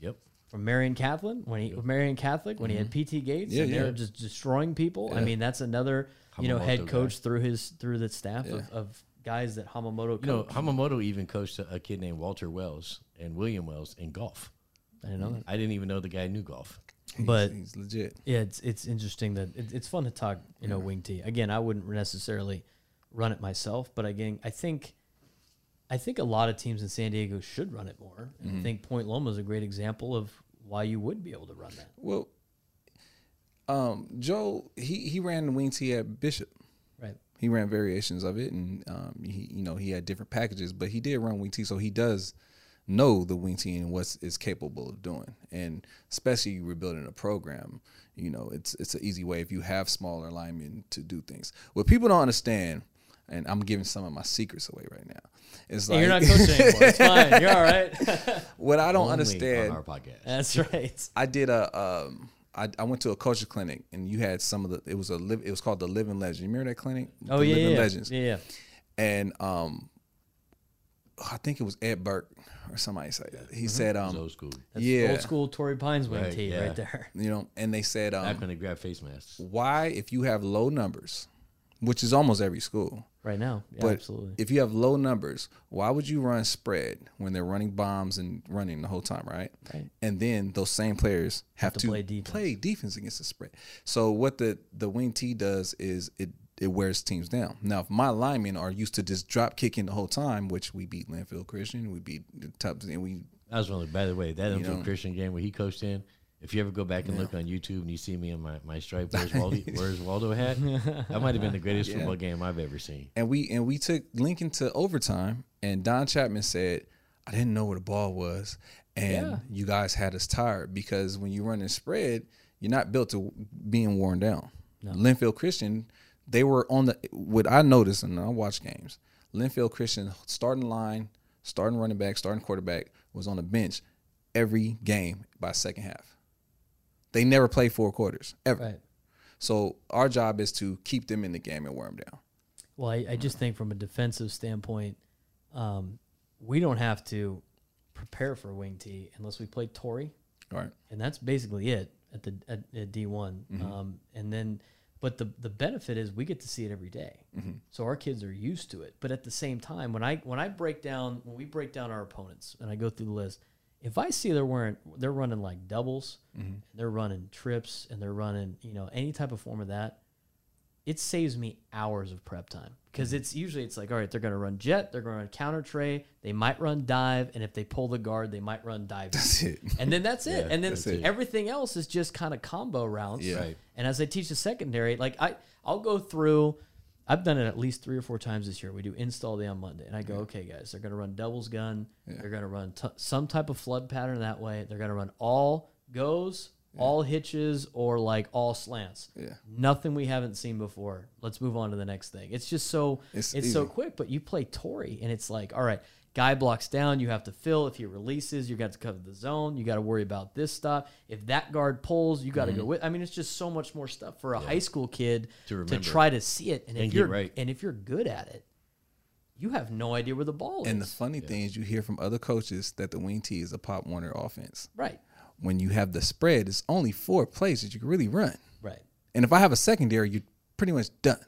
yep. from Marian Catholic when he Marian Catholic when he had PT Gates Mm-hmm. Yeah, and they yeah. were just destroying people. I mean that's another you know Hamamoto head guy. coach through his through the staff of, of guys that Hamamoto You know. Hamamoto even coached a, a kid named Walter Wells and William Wells in golf. I didn't know that. I didn't even know the guy knew golf. But he's legit. Yeah, it's it's interesting that it, it's fun to talk, you know, wing T. Again, I wouldn't necessarily run it myself, but again, I think I think a lot of teams in San Diego should run it more. And I think Point Loma is a great example of why you would be able to run that. Well, um, Joe he he ran the wing T at Bishop. Right. he ran variations of it and um, he you know he had different packages but he did run wing t so he does know the wing team and what it's capable of doing and especially rebuilding a program you know it's it's an easy way if you have smaller linemen to do things what people don't understand and i'm giving some of my secrets away right now it's like you're not coaching anymore. It's fine. You're all right. what i don't Only understand on our podcast. That's right. I did a um I, I went to a coaching clinic and you had some of the it was a live it was called the Living Legend. You remember that clinic? Oh the yeah, Living yeah, Legends. yeah, yeah. And um I think it was Ed Burke or somebody said that. He said um old school. That's Yeah. old school Torrey Pines wing Right, T yeah. right there. you know and they said um, I'm gonna grab face masks. why if you have low numbers, which is almost every school. Right now, yeah, But absolutely. if you have low numbers, why would you run spread when they're running bombs and running the whole time, right? Right. And then those same players have, to to, play defense. play defense against the spread. So what the the wing T does is it it wears teams down. Now, if my linemen are used to just drop kicking the whole time, which we beat Linfield Christian, we beat the top, and we That was the, by the way, that know. Christian game where he coached in. If you ever go back and look on YouTube and you see me in my, my stripe, where's Waldo, where's Waldo hat? That might have been the greatest football game I've ever seen. and we and we took Lincoln to overtime, and Don Chapman said, I didn't know where the ball was, and Yeah. you guys had us tired because when you run a spread, you're not built to being worn down. Linfield Christian, they were on the what I noticed and I watch games. Linfield Christian starting line, starting running back, starting quarterback was on the bench every game by second half. They never played four quarters ever. Right. So our job is to keep them in the game and wear them down. Well, I, I just think from a defensive standpoint, um, we don't have to prepare for wing T unless we play Torrey, All right. and that's basically it at the at, at D one. Um, and then, but the the benefit is we get to see it every day. Mm-hmm. so our kids are used to it. But at the same time, when I when I break down when we break down our opponents and I go through the list, if I see they're wearing they're running like doubles, mm-hmm. and they're running trips, and they're running you know any type of form of that, it saves me hours of prep time because it's usually it's like all right they're going to run jet they're going to run counter trey they might run dive and if they pull the guard they might run dive That's it. and then that's it Yeah, and then that's it. everything else is just kind of combo rounds Yeah. Right. and as i teach the secondary like i i'll go through i've done it at least three or four times this year we do install day on monday and i go okay guys they're going to run devil's gun they're going to run t- some type of flood pattern that way they're going to run all goes all hitches or like all slants. Yeah. nothing we haven't seen before. Let's move on to the next thing. It's just so It's it's, so quick but you play torrey and it's like all right guy blocks down you have to fill. If he releases you got to cover the zone. You got to worry about this stuff. If that guard pulls you got to Mm-hmm. go with i mean it's just so much more stuff for a high school kid To to, try to see it. And, if And get you're right. and if you're good at it you have no idea where the ball is. And the is. funny thing is, you hear from other coaches that the wing tee is a Pop Warner offense. right When you have the spread, it's only four plays that you can really run. right And if I have a secondary, you're pretty much done.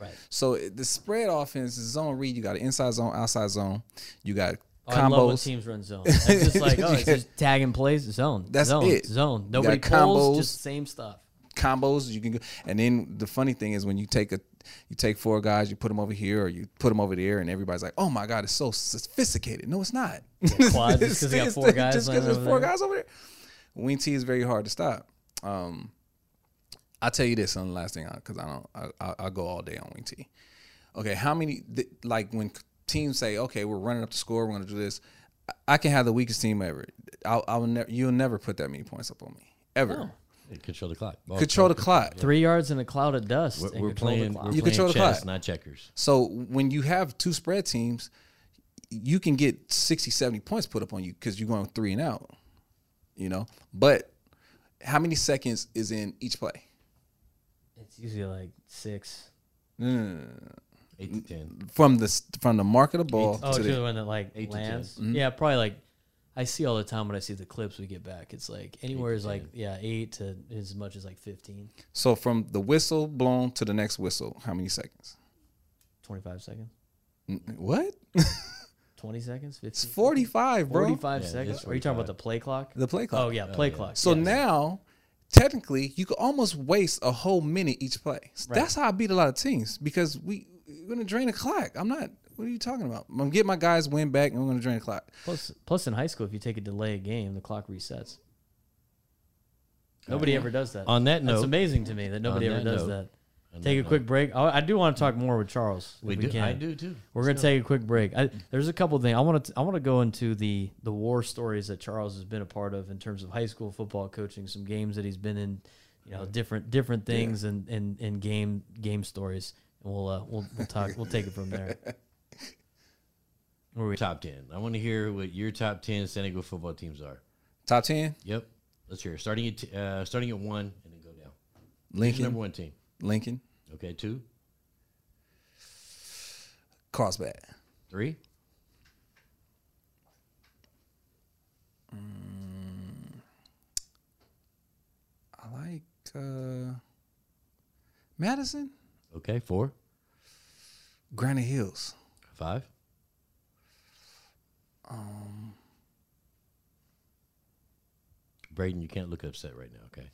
right So the spread offense is zone read. You got an inside zone, outside zone. You got Oh, I love when combos. teams run zone. It's just like, oh, it's just tagging plays, zone. That's zone, it. Zone. Nobody pulls, combos. just same stuff. combos you can go and then the funny thing is when you take a you take four guys you put them over here or you put them over there and everybody's like oh my god it's so sophisticated no it's not quads, just 'cause you got four guys just because there's four there. guys over there wing t is very hard to stop um i'll tell you this on the last thing because i don't I, I, i'll go all day on wing t okay how many th- like when teams say okay we're running up the score we're going to do this I- i can have the weakest team ever i'll, I'll never you'll never put that many points up on me ever Hey, Control the clock. Ball control the control. clock Three yards in a cloud of dust. We're, we're control the playing. clock. We're You playing control the chess, clock. not checkers. So when you have two spread teams, you can get 60, 70 points put up on you because you're going three and out. You know? But how many seconds is in each play? It's usually like six. Eight to ten. From the from the mark of the ball Oh, to to the the one that like eight to 10. lands. Mm-hmm. Yeah, probably like I see all the time when I see the clips we get back. It's like anywhere is like yeah, eight to as much as like 15, so from the whistle blown to the next whistle, how many seconds? 25 seconds, N- What? 20 seconds, 15, It's 45, bro. 45 Yeah, seconds. it's Are you talking about the play clock? The play clock. Oh yeah, play oh, clock. So yes. now, technically, you could almost waste a whole minute each play. That's how I beat a lot of teams because we we're gonna drain the clock. I'm not. What are you talking about? I'm gonna get my guys win back, and we're gonna drain the clock. Plus, plus in high school, if you take a delay a game, the clock resets. Nobody ever does that. On that that's it's amazing to me that nobody on ever that does note- that. On Take a quick note. break. I, I do want to talk more with Charles. We we do. can. I do too. We're gonna take a quick break. I, there's a couple things I want to. I want to go into the the war stories that Charles has been a part of in terms of high school football coaching. Some games that he's been in, you know, different different things and and and game game stories. And we'll uh, we'll we'll talk. We'll take it from there. Where we Top ten. I want to hear what your top ten San Diego football teams are. Top ten: Yep. Let's hear. it. Starting at t- uh, starting at one and then go down. Who's Lincoln, number one team. Lincoln, Okay, two, Carlsbad, three, I like uh, Madison, okay, four, Granite Hills, five, Braden, you can't look upset right now. Okay.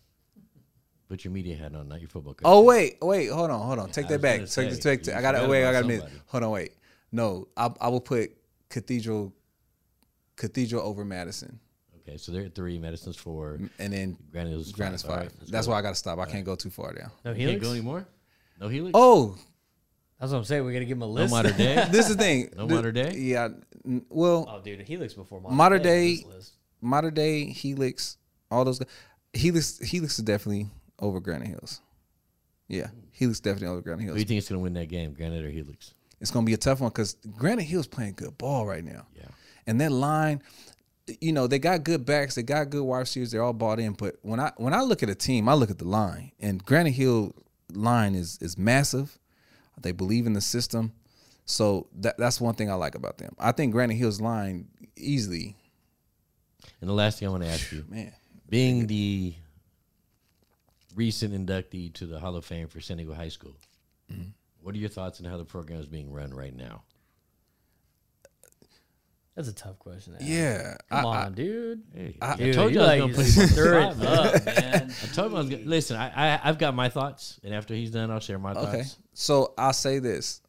Put your media hat on, not your football coach. Oh wait, wait, hold on, hold on. Take I that back. gonna Take, say, take, you I got to wait. I got to admit. somebody. Hold on, wait. No, I, I will put Cathedral, Cathedral over Madison, Okay, so they're at three. Madison's four. and then Granite Hills is Granite's five. Five. right, That's go. why I got to stop. I can't go too far down. no You Helix. can't go anymore. No Helix. Oh, That's what I'm saying. We got to give him a list. No list. Mater Dei. This is the thing. No The- Mater Dei? Yeah. n- Well, oh, dude, Helix before modern, Mater Dei. on day- this list. Mater Dei Helix, all those. gu- Helix, Helix is definitely over Granite Hills. Yeah, Helix definitely over Granite Hills. Who do you think is going to win that game, Granite or Helix? It's gonna be a tough one because Granite Hills playing good ball right now. Yeah. and that line, you know, they got good backs, they got good wide receivers, they're all bought in. But when I when I look at a team, I look at the line, and Granite Hill line is is massive. They believe in the system, so that that's one thing I like about them. I think Granite Hill's line easily, And the last thing I want to ask you, man. being the recent inductee to the Hall of Fame for San Diego High School, Mm-hmm. what are your thoughts on how the program is being run right now? That's a tough question. to ask. Yeah, Come I- I- on, dude. Hey, I- I, told you, you I was like going to to put him on stir it up, man. I told him I was going to listen. I, I I've got my thoughts, and after he's done, I'll share my Okay, thoughts. so I'll say this: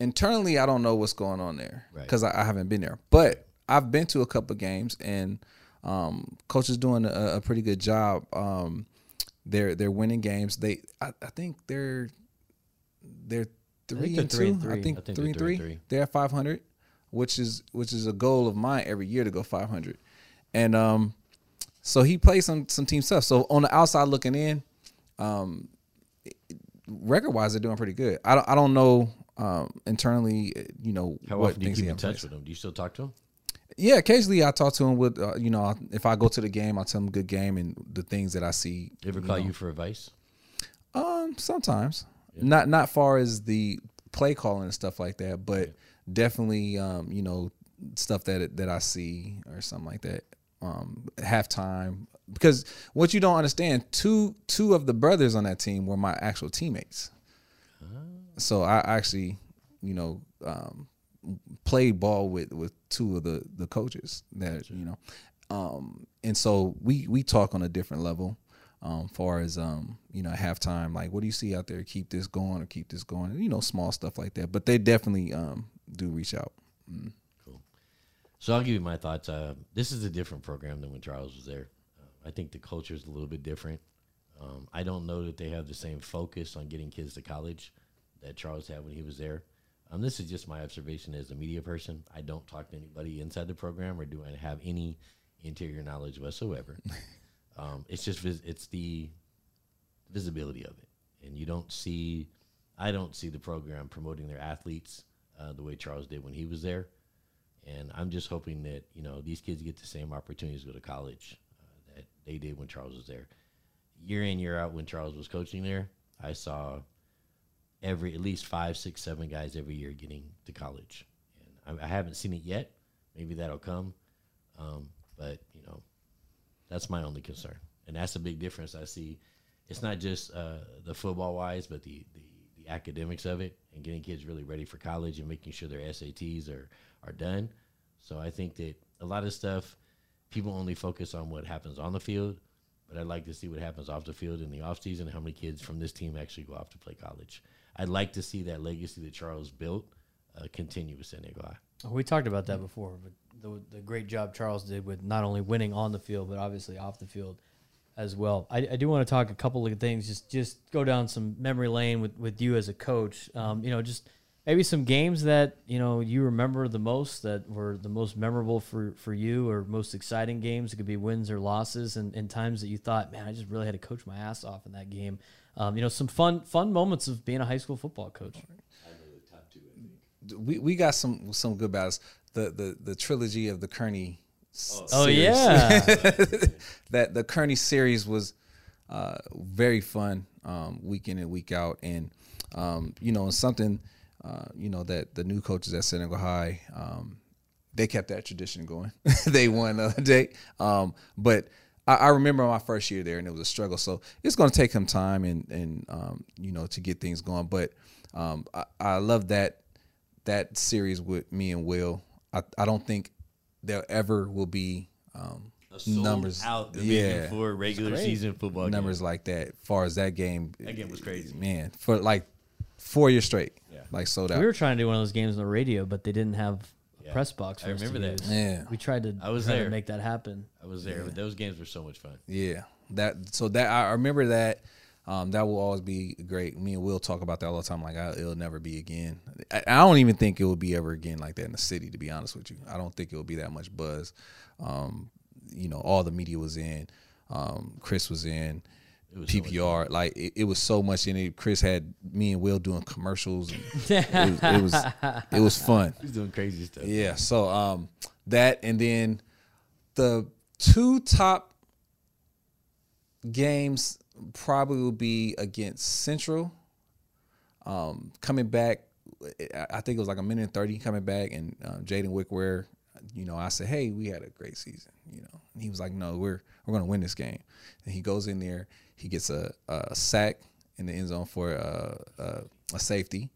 internally, I don't know what's going on there Right. because I, I haven't been there, but I've been to a couple of games, and um, coach is doing a, a pretty good job. Um, they're they're winning games. They I, I think they're they're three and two. I think three and three. They're at five hundred, which is which is a goal of mine every year to go five hundred, and um, so he plays some some team stuff. So on the outside looking in, um, record wise, they're doing pretty good. I don't I don't know um internally, you know, How what often do you keep in touch place. with him? Do you still talk to him? Yeah, occasionally I talk to him with, uh, you know, if I go to the game, I tell him good game and the things that I see. They ever call know. you for advice? Um, sometimes not not far as the play calling and stuff like that, but definitely, um, you know, stuff that that I see or something like that. Um, halftime because what you don't understand, two two of the brothers on that team were my actual teammates. So I actually, you know, um, played ball with with two of the the coaches that you know, um, and so we we talk on a different level. Um, far as um, you know, halftime, like what do you see out there? Keep this going or keep this going, you know, small stuff like that. But they definitely um do reach out. Cool. So I'll give you my thoughts. Uh, this is a different program than when Charles was there. Uh, I think the culture is a little bit different. Um, I don't know that they have the same focus on getting kids to college that Charles had when he was there. Um, this is just my observation as a media person. I don't talk to anybody inside the program or do I have any interior knowledge whatsoever. um, it's just vis- it's the visibility of it, and you don't see. I don't see the program promoting their athletes uh, the way Charles did when he was there and I'm just hoping that you know these kids get the same opportunities to go to college uh, that they did when Charles was there. Year in year out, when Charles was coaching there, I saw every at least five, six, seven guys every year getting to college, and I, I haven't seen it yet. Maybe that'll come, um, but you know, that's my only concern, and that's a big difference I see. It's not just uh, the football wise, but the, the the academics of it, and getting kids really ready for college and making sure their SATs are are done. So I think that a lot of stuff people only focus on what happens on the field, but I'd like to see what happens off the field in the off season. How many kids from this team actually go off to play college? I'd like to see that legacy that Charles built uh, continue with High. We talked about that before, but the, the great job Charles did with not only winning on the field, but obviously off the field as well. I, I do want to talk a couple of things. Just just go down some memory lane with, with you as a coach. Um, you know, just maybe some games that you know you remember the most that were the most memorable for, for you, or most exciting games. It could be wins or losses, and, and times that you thought, man, I just really had to coach my ass off in that game. Um, you know, some fun fun moments of being a high school football coach. We we got some some good battles. The the the trilogy of the Kearny. s- Oh series. yeah, that the Kearny series was uh, very fun, um, week in and week out, and um, you know, it's something uh, you know that the new coaches at San Diego High um, they kept that tradition going. they won the other day, um, but I, I remember my first year there, and it was a struggle. So it's going to take some time and and um, you know to get things going. But um, I, I love that that series with me and Will. I, I don't think there ever will be um, numbers out the yeah for regular season football numbers like that. Far as that game, That game was crazy. man. For like four years straight, Yeah. like sold out. we were trying to do one of those games on the radio, but they didn't have a press box. For I remember that. use. Yeah. we tried to. I was try to there. make that happen. I was there. Those games were so much fun. Yeah, that so that I remember that. Um, that will always be great. Me and Will talk about that all the time. Like I, it'll never be again. I, I don't even think it will be ever again like that in the city. To be honest with you, I don't think it will be that much buzz. Um, you know, all the media was in. Um, Chris was in. PPR, like it, it was so much in it. Chris had me and Will doing commercials. And it, was, it was it was fun. He's doing crazy stuff. Yeah. So um that and then the two top games probably will be against Central. Um coming back I- think it was like a minute and 30 coming back and uh, Jaden Wickware, you know, I said, "Hey, we had a great season," you know. And he was like, "No, we're we're going to win this game." And he goes in there, he gets a, a sack in the end zone for a, a, a safety.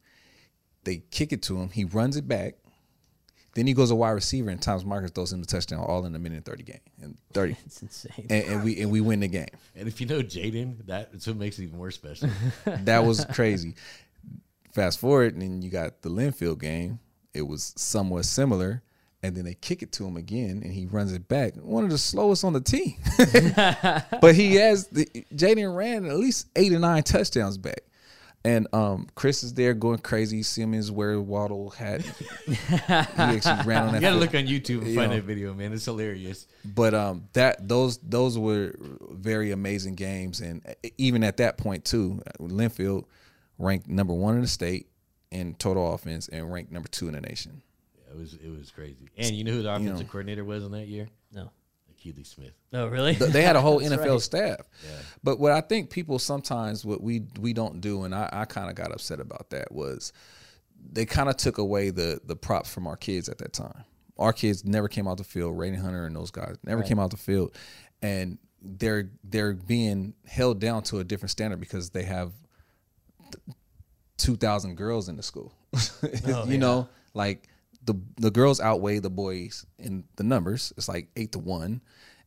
They kick it to him. He runs it back. Then he goes a wide receiver, and Thomas Marcus throws him the touchdown, all in a minute and thirty game, and thirty, It's insane. and, and we and we win the game. And if you know Jaden, that's what makes it even more special. That was crazy. Fast forward, and then you got the Linfield game. It was somewhat similar, and then they kick it to him again, and he runs it back. One of the slowest on the team, but he has the Jaden ran at least eight or nine touchdowns back. And um, Chris is there going crazy. Simmons wear Waddle hat. he actually ran on that. You gotta field. look on YouTube and find Yeah. that video, man. It's hilarious. but um that those those were very amazing games and even at that point too linfield ranked number one in the state in total offense and ranked number two in the nation It was it was crazy. And you know who the offensive coordinator was in that year? no. Keely Smith. No, really? They had a whole NFL right. staff but what i think people sometimes what we we don't do and i, I kind of got upset about that was they kind of took away the the props from our kids at that time our kids never came out the field Raiden hunter and those guys never came out the field and they're they're being held down to a different standard because they have 2000 girls in the school oh, you know like the the girls outweigh the boys in the numbers it's like 8 to 1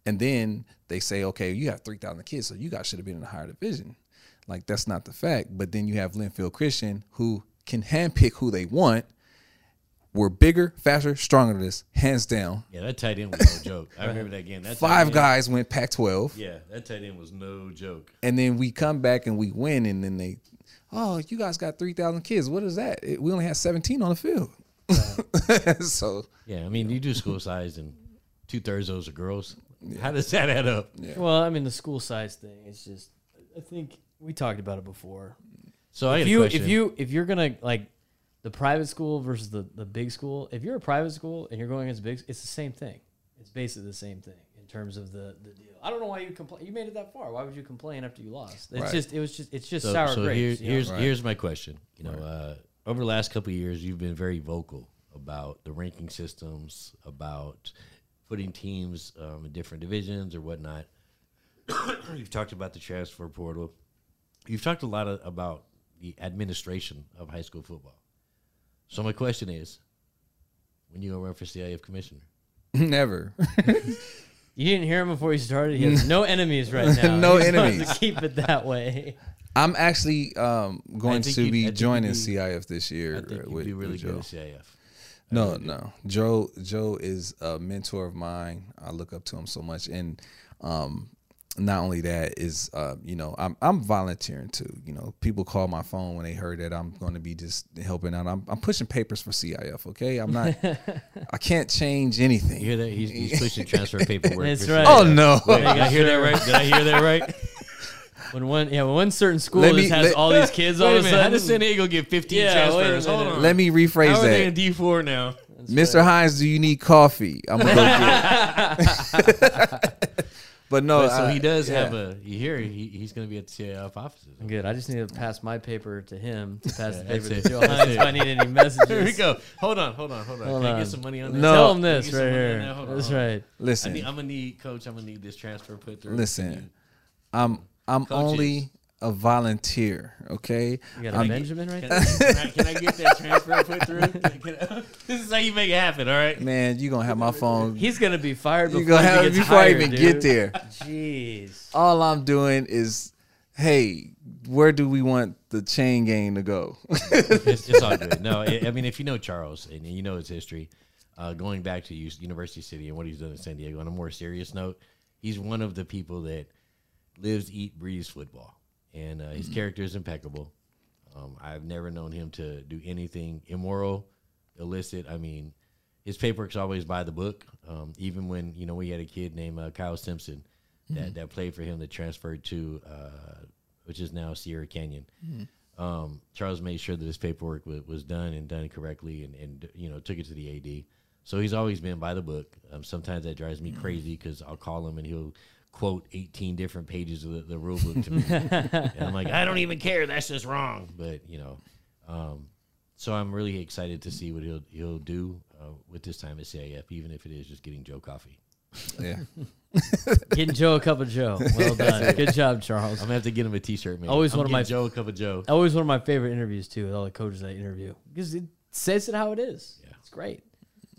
and then they say okay you have 3000 kids so you guys should have been in a higher division like that's not the fact but then you have linfield christian who can handpick who they want we're bigger faster stronger than this hands down Yeah, that tight end was no joke. I remember that game. That five end- guys went pac 12 Yeah, that tight end was no joke. and then we come back and we win, and then they, oh, you guys got three thousand kids. What is that? It- we only had seventeen on the field. so Yeah, I mean, you do school size and two thirds of those are girls. How does that add up? Well, I mean, the school size thing. It's just, I think we talked about it before. So If a you if you if you're gonna like the private school versus the the big school, if you're a private school and you're going against big, it's the same thing. It's basically the same thing in terms of the the deal. I don't know why you complain. You made it that far. Why would you complain after you lost? It's Right. just it was just it's just so, sour so grapes. here's you know? here's here's my question. You know, uh, over the last couple years, you've been very vocal about the ranking systems, about putting teams um, in different divisions or whatnot. You've talked about the transfer portal. You've talked a lot of, about the administration of high school football. So my question is, when you gonna run for CIF commissioner? never. You didn't hear him before he started. He has no enemies right now. No He's enemies. To keep it that way. I'm actually um, going to be joining be- CIF this year. I think you'd with- be really good at CIF. No, no. Joe Joe is a mentor of mine. I look up to him so much, and um, not only that is uh, you know I'm I'm volunteering too. You know, people call my phone when they heard that I'm going to be just helping out. I'm I'm pushing papers for CIF. Okay, I'm not. I can't change anything. You hear that? He's, he's pushing transfer paperwork. That's right. Oh no! Wait, did I hear that right? Did I hear that right? When one yeah, when one certain school Let just me- has let- all these kids all Wait a of a minute. How sudden. does San Diego get 15 Yeah, transfers? Hold on. Let me rephrase How are they in. D4 now? Mr. Heinz, do you need coffee? I'm gonna go get. But no, But so I- he does yeah. have a. You hear he, he's going to be at the CIF offices. Good. I just need to pass my paper to him to pass the paper to Joe if I need any messages. Here we go. Hold on, hold on, hold on. Hold Can I on. get some money on that? No. Tell him this right here. Hold on, That's on. right. I Listen, need, I'm gonna need, coach. I'm gonna need this transfer put through. listen. I'm I'm Coaches. only a volunteer. Okay, You got a I'm- Benjamin right Can, there. can, I, can I get that transfer put through? Can- can I- this is how you make it happen. All right. man, you are gonna have my phone. He's gonna be fired You before gonna have he it gets before I even dude. get there. Jeez. All I'm doing is, hey, where do we want the chain gang to go? it's, it's all good. No, I I mean, if you know Charles and you know his history, uh, going back to University City and what he's done in San Diego, on a more serious note, he's one of the people that lives, eat, breathes football. And uh, his character is impeccable. Um, I've never known him to do anything immoral, illicit. I mean, his paperwork's always by the book. Um, even when you know we had a kid named uh, Kyle Simpson that, that played for him that transferred to, uh, which is now Sierra Canyon. Um, Charles made sure that his paperwork was, was done and done correctly, and, and you know took it to the AD. So he's always been by the book. Um, sometimes that drives me crazy because I'll call him and he'll quote 18 different pages of the, the rule book to me. and I'm like, I don't even care. That's just wrong. But, you know, um, so I'm really excited to see what he'll he'll do uh, with this time at CIF, even if it is just getting Joe coffee. Yeah. Getting Joe a cup of Joe. Well done. Good job, Charles. I'm gonna have to get him a T-shirt, man. Always I'm one of my- Joe a cup of Joe. Always one of my favorite interviews too. With all the coaches I interview because it says it how it is. Yeah. It's great.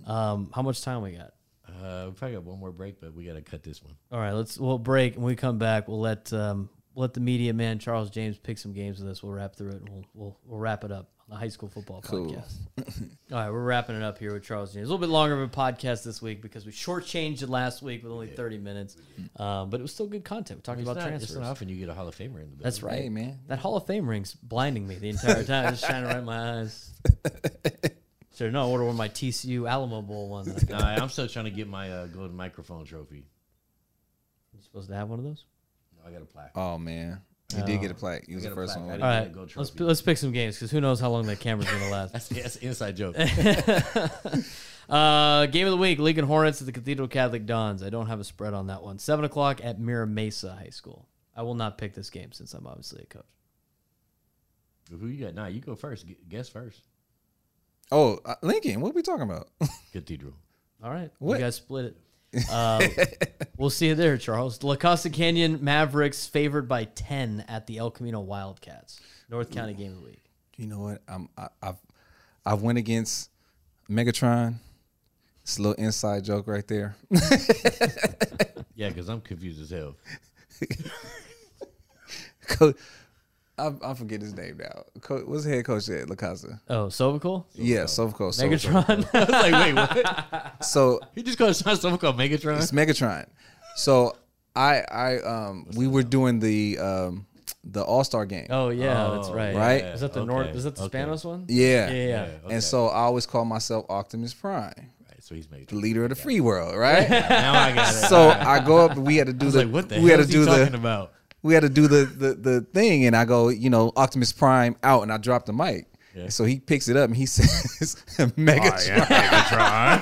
Um, how much time we got? Uh, we probably got one more break, but we got to cut this one. All right, let's we'll break and when we come back. We'll let um, let the media man Charles James pick some games with us. We'll wrap through it. And we'll we'll we'll wrap it up on the high school football Cool. podcast. All right, we're wrapping it up here with Charles James. A little bit longer of a podcast this week because we shortchanged it last week with only thirty minutes, um, but it was still good content. We talked It's about not, transfers. it's not often you get a Hall of Famer in the building. That's right, Hey, man. That Hall of Fame ring's blinding me the entire time. It's shining right in my eyes. Should no order one of my TCU Alamo Bowl one. That I got. Nah, I'm still trying to get my uh, golden microphone trophy. You supposed to have one of those? No, I got a plaque. Oh man, he did get a plaque. He was the first plaque. one. I with didn't it. All get right, a gold let's trophy. let's pick some games because who knows how long that camera's gonna last. That's, that's an inside joke. Uh, game of the week: Lincoln Hornets at the Cathedral Catholic Dons. I don't have a spread on that one. Seven o'clock at Mira Mesa High School. I will not pick this game since I'm obviously a coach. Who you got? Nah, you go first. Gu- Guess first. Oh, uh, Lincoln, what are we talking about? Cathedral. All right, What? you guys split it. Um, we'll see you there, Charles. La Costa Canyon Mavericks favored by ten at the El Camino Wildcats. North County game of the week. you know what? I'm I, I've I've went against Megatron. It's a little inside joke right there. Yeah, because I'm confused as hell. Coach, I, I forget his name now. Coach, what's the head coach at La Casa? Oh, Sovacool? Yeah, Sovco. So, Megatron. I was like, wait, what? so He just called something called Megatron. it's Megatron. So I I um we were doing the um the All Star game. oh yeah, that's Oh, right. Right? Is that the Okay, North? Is that the okay. Spanos one? Yeah. Yeah, yeah. Yeah, okay. And so I always call myself Optimus Prime, Right, so he's the leader of the free world, right? Now I got it. so I go up we had to do I was the like, what the we had to do talking the about? We had to do the, the the thing and I go, you know, Optimus Prime out and I drop the mic. Yeah. So he picks it up and he says Megatron.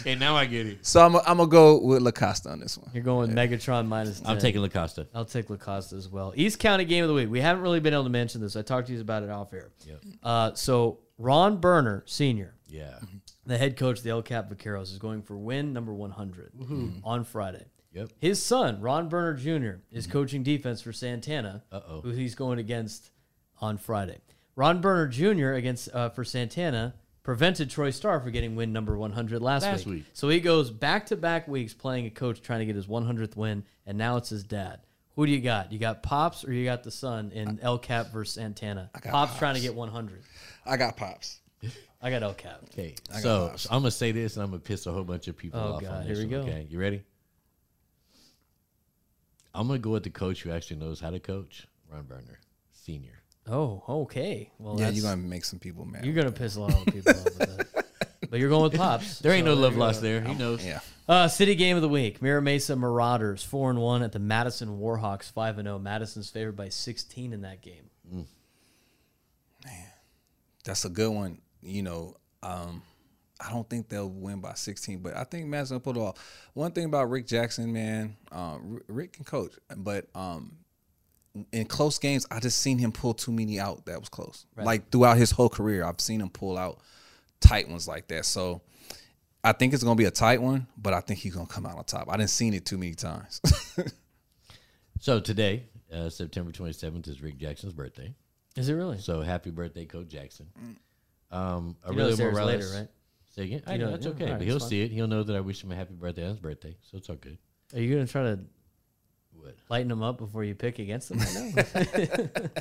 Okay, now I get it. So I'm I'm gonna go with Lacosta on this one. You're going with Megatron minus 10. I'm taking Lacosta. I'll take Lacosta as well. East County game of the week. We haven't really been able to mention this. I talked to you about it off air. Yep. Uh, so Ron Berner, senior, Yeah. the head coach of the El Cap Vaqueros, is going for win number 100 on Friday. Yep. His son, Ron Berner Jr., is coaching defense for Santana, Uh-oh. who he's going against on Friday. Ron Berner Jr. against uh, for Santana prevented Troy Starr from getting win number 100 last, Last week. week. So he goes back to back weeks playing a coach trying to get his 100th win, and now it's his dad. Who do you got? You got Pops or you got the son in El Cap versus Santana? got Pops, trying to get 100. I got pops. I got El Cap. Okay. So, so I'm gonna say this, and I'm gonna piss a whole bunch of people Oh, off. God, on here we one, go. Okay, you ready? I'm gonna go with the coach who actually knows how to coach, Ron Berner, senior. Oh, okay. Well, Yeah, you're gonna make some people mad. you're gonna piss a lot of people off with that. But you're going with Pops. There ain't so no love lost there. He knows. yeah. Uh, city game of the week: Mira Mesa Marauders four and one at the Madison Warhawks five and zero. Madison's favored by sixteen in that game. Man. That's a good one. You know, um, I don't think they'll win by 16, but I think Matt's gonna pull it off. One thing about Rick Jackson, man, um, Rick can coach, but um, in close games, I just seen him pull too many out that was close. Like throughout his whole career, I've seen him pull out tight ones like that. So I think it's gonna be a tight one, but I think he's gonna come out on top. I didn't seen it too many times. So today, uh, September 27th, is Rick Jackson's birthday. Is it really? So happy birthday, Coach Jackson. Um, You know Aurelio this Morales. later, right? Say again. I You know know- that's yeah, okay, alright, but he'll see it. He'll know that I wish him a happy birthday on his birthday, so it's all good. Are you gonna try to What? lighten them up before you pick against them?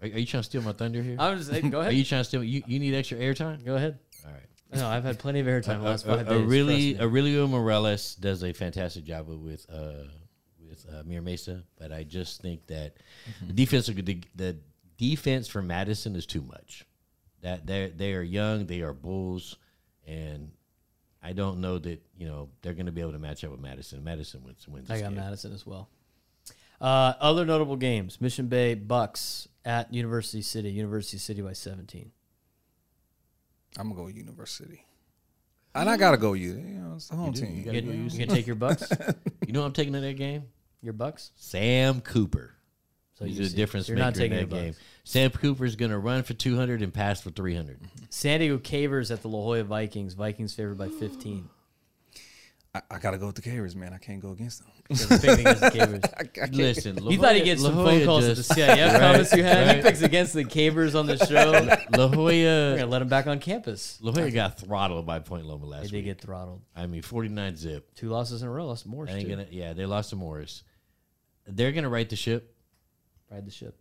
Are, are you trying to steal my thunder here? I'm just saying, go ahead. Are you trying to steal? You, you need extra airtime? Go ahead. All right. No, I've had plenty of airtime last five days. really. Aurelio Morales does a fantastic job with with, uh, with uh, Mir Mesa, but I just think that the defense. The, the defense for Madison is too much. That they they are young, they are bulls, and I don't know that you know they're going to be able to match up with Madison. Madison wins wins. I got game. Madison as well. Uh, other notable games: Mission Bay Bucks at University City. University City by 17. I'm gonna go University. And I gotta go you. You know, it's the home do. team. You You, gotta go you UC. can take your Bucks. You know I'm taking in that game? your Bucks. Sam Cooper. So He's you a see- difference you're maker not taking in that your game. Bucks. Sam Cooper's going to run for 200 and pass for 300. San Diego Cavers at the La Jolla Vikings. Vikings favored by 15. I, I gotta go with the Cavers, man. I can't go against them. Because I'm picking against the Cavers. I, I can't. Listen, You thought he'd get some phone calls at the CIF comments you had. He picks against the Cavers on the show. La We're Jolla, gonna let him back on campus. La Jolla got throttled by Point Loma They last did week. get throttled. I mean, 49 zip. Two losses in a row. Lost more. I too. gonna. Yeah, they lost to Morris. They're gonna right the ship. Ride the ship.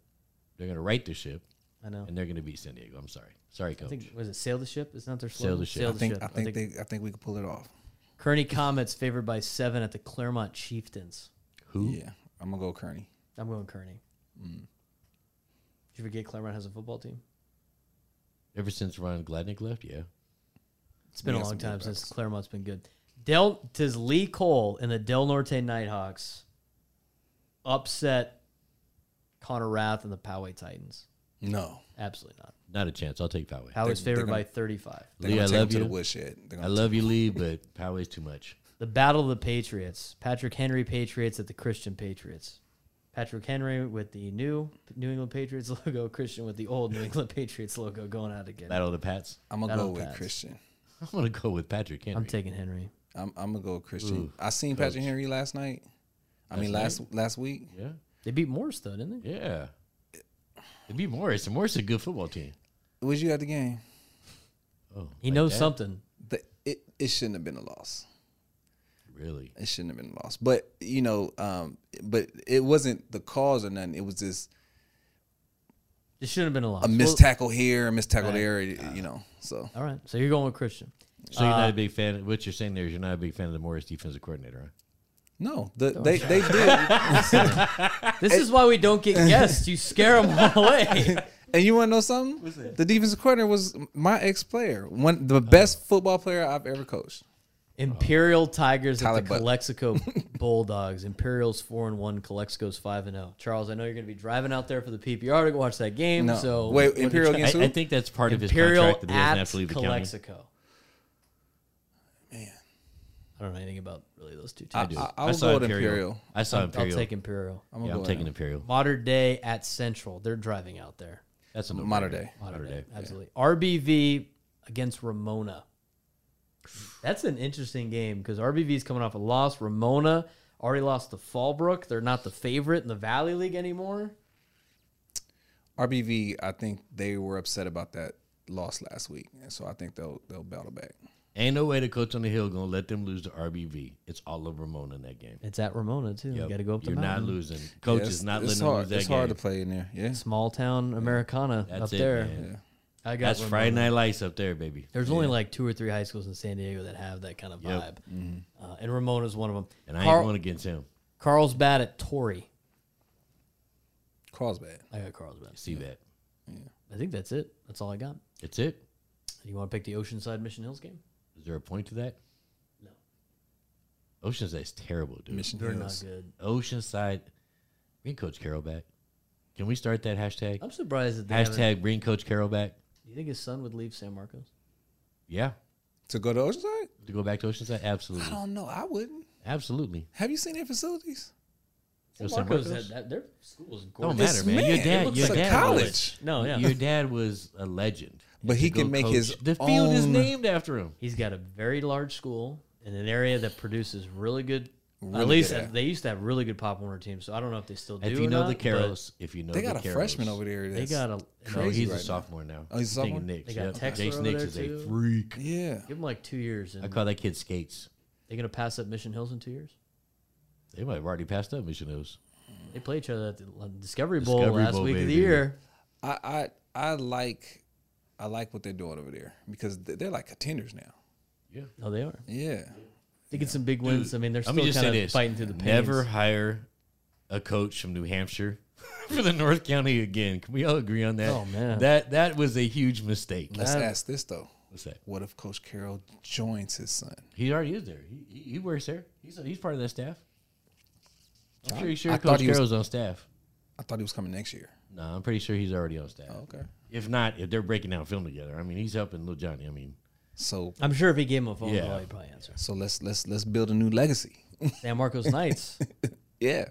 They're gonna right the ship, I know. and they're gonna beat San Diego. I'm sorry. Sorry, I coach. think was it sail the ship? Isn't that their Sail slogan? the ship. Sail I the think ship. I think they I think we could pull it off. Kearny Comets favored by seven at the Claremont Chieftains. Who? Yeah, I'm gonna go Kearny. I'm going Kearny. Mm. Did you forget Claremont has a football team? Ever since Ron Gladnick left, yeah. It's been We a long time since backs. Claremont's been good. Del does Lee Cole and the Del Norte Nighthawks upset Connor Rath and the Poway Titans? No, Absolutely not. Not a chance. I'll take Poway. Poway's they're favored gonna- by 35. Lee, I love them to you. the woodshed. They're I love you, Lee, but Poway's too much. The Battle of the Patriots. Patrick Henry Patriots at the Christian Patriots. Patrick Henry with the new New England Patriots logo, Christian with the old New England Patriots logo going out again. Battle of the Pats. I'm gonna That'll go with pass. Christian. I'm gonna go with Patrick Henry. I'm taking Henry. I'm I'm gonna go with Christian. Ooh, I seen Patrick Henry last night. I mean Last last last week. yeah, They beat Morris though, didn't they? yeah. They beat Morris, and Morris is a good football team. Was you at the game? Oh, He like knows that? something. The, it it shouldn't have been a loss. Really? It shouldn't have been a loss. But you know, um, but it wasn't the cause or nothing. It was just It shouldn't have been a loss. a missed Well, tackle here, a missed tackle Right. there. You know, so all right, so you're going with Christian. So you're not Uh, a big fan. What you're saying there is you're not a big fan of the Morris defensive coordinator, huh? No, the, oh. they they did. This is why we don't get guests. You scare them all away. And you want to know something? The defensive coordinator was my ex player, one the best oh. football player I've ever coached. Imperial Tigers Tyler at the Butt. Calexico Bulldogs. Imperials four and one. Calexico's five and zero. Charles, I know you're going to be driving out there for the PPR to go watch that game. No. So Wait, what are you Imperial trying- against I, who? I think that's part of his Imperial contract that he doesn't at have to leave the county. Calexico. Man, I don't know anything about really those two teams. I, I I'll saw go with Imperial. Imperial. I saw I'll, Imperial. I'll take Imperial. I'm gonna yeah, go I'm taking him. Imperial. Modern Day at Central. They're driving out there. That's a Modern day. Modern day. Absolutely. RBV against Ramona. That's an interesting game because RBV is coming off a loss. Ramona already lost to Fallbrook. They're not the favorite in the Valley League anymore. RBV, I think they were upset about that loss last week, and so I think they'll they'll battle back. Ain't no way the coach on the hill gonna let them lose to RBV. It's all of Ramona in that game. It's at Ramona too. You got to go up to the You're not losing. Coach Yeah, is not it's letting them lose that It's game. hard to play in there. Yeah, Small town Americana That's up it, there. man. I got That's Ramona. Friday Night Lights up there, baby. There's only like two or three high schools in San Diego that have that kind of Yep. vibe, Mm-hmm. uh, and Ramona's one of them. And I Carl- ain't going against him. Carlsbad at Torrey. Carlsbad. I got Carlsbad. See that? I think that's it. That's all I got. That's it. You want to pick the Oceanside Mission Hills game? Is there a point to that? No. Oceanside's terrible, dude. Mission They're Hills. not good. Oceanside. Bring Coach Carroll back. Can we start that hashtag? I'm surprised that they haven't- Hashtag bring Coach Carroll back. You think his son would leave San Marcos? Yeah. To go to Oceanside? To go back to Oceanside? Absolutely. I Absolutely. don't know. I wouldn't. Absolutely. Have you seen their facilities? Go San San Marcos, Marcos? had that, their school is Don't matter, man. Your man, it dad, looks your like dad college. Was, No, yeah. Your dad was a legend. But he can make his The field is named after him. He's got a very large school in an area that produces really good. at least good they used to have really good Pop Warner teams. So I don't know if they still do. If you or know not, the but if you know They the got a Carrolls, freshman over there. They got a. No, crazy he's a right now. sophomore now. Oh, he's a sophomore? Nix. They got Yep. Texler Jason over Nix there, is a freak. Yeah. Give them like two years, and I call that kid skates. they gonna pass up Mission Hills in two years. They might have already passed up Mission Hills. They play each other at the Discovery Bowl Discovery last Bowl, week of the year. I, I I like I like what they're doing over there because they- they're like contenders now. Yeah. Oh, they are. Yeah. They get some big wins. I mean, they're still just kind of this: fighting through the pain. Never hire a coach from New Hampshire for the North County again. Can we all agree on that? Oh, man. that that was a huge mistake. Let's ask this though. What's that? What if Coach Carroll joins his son? He already is there. He, he, he works there. He's he's part of that staff. I'm pretty sure I thought Coach he was- Carroll's on staff. I thought he was coming next year. No, I'm pretty sure he's already on staff. Oh, okay. If not, if they're breaking down film together, I mean, he's helping little Johnny. I mean, So I'm sure if he gave him a phone Yeah. call, he'd probably answer. so let's let's let's build a new legacy. San Marcos Knights. yeah.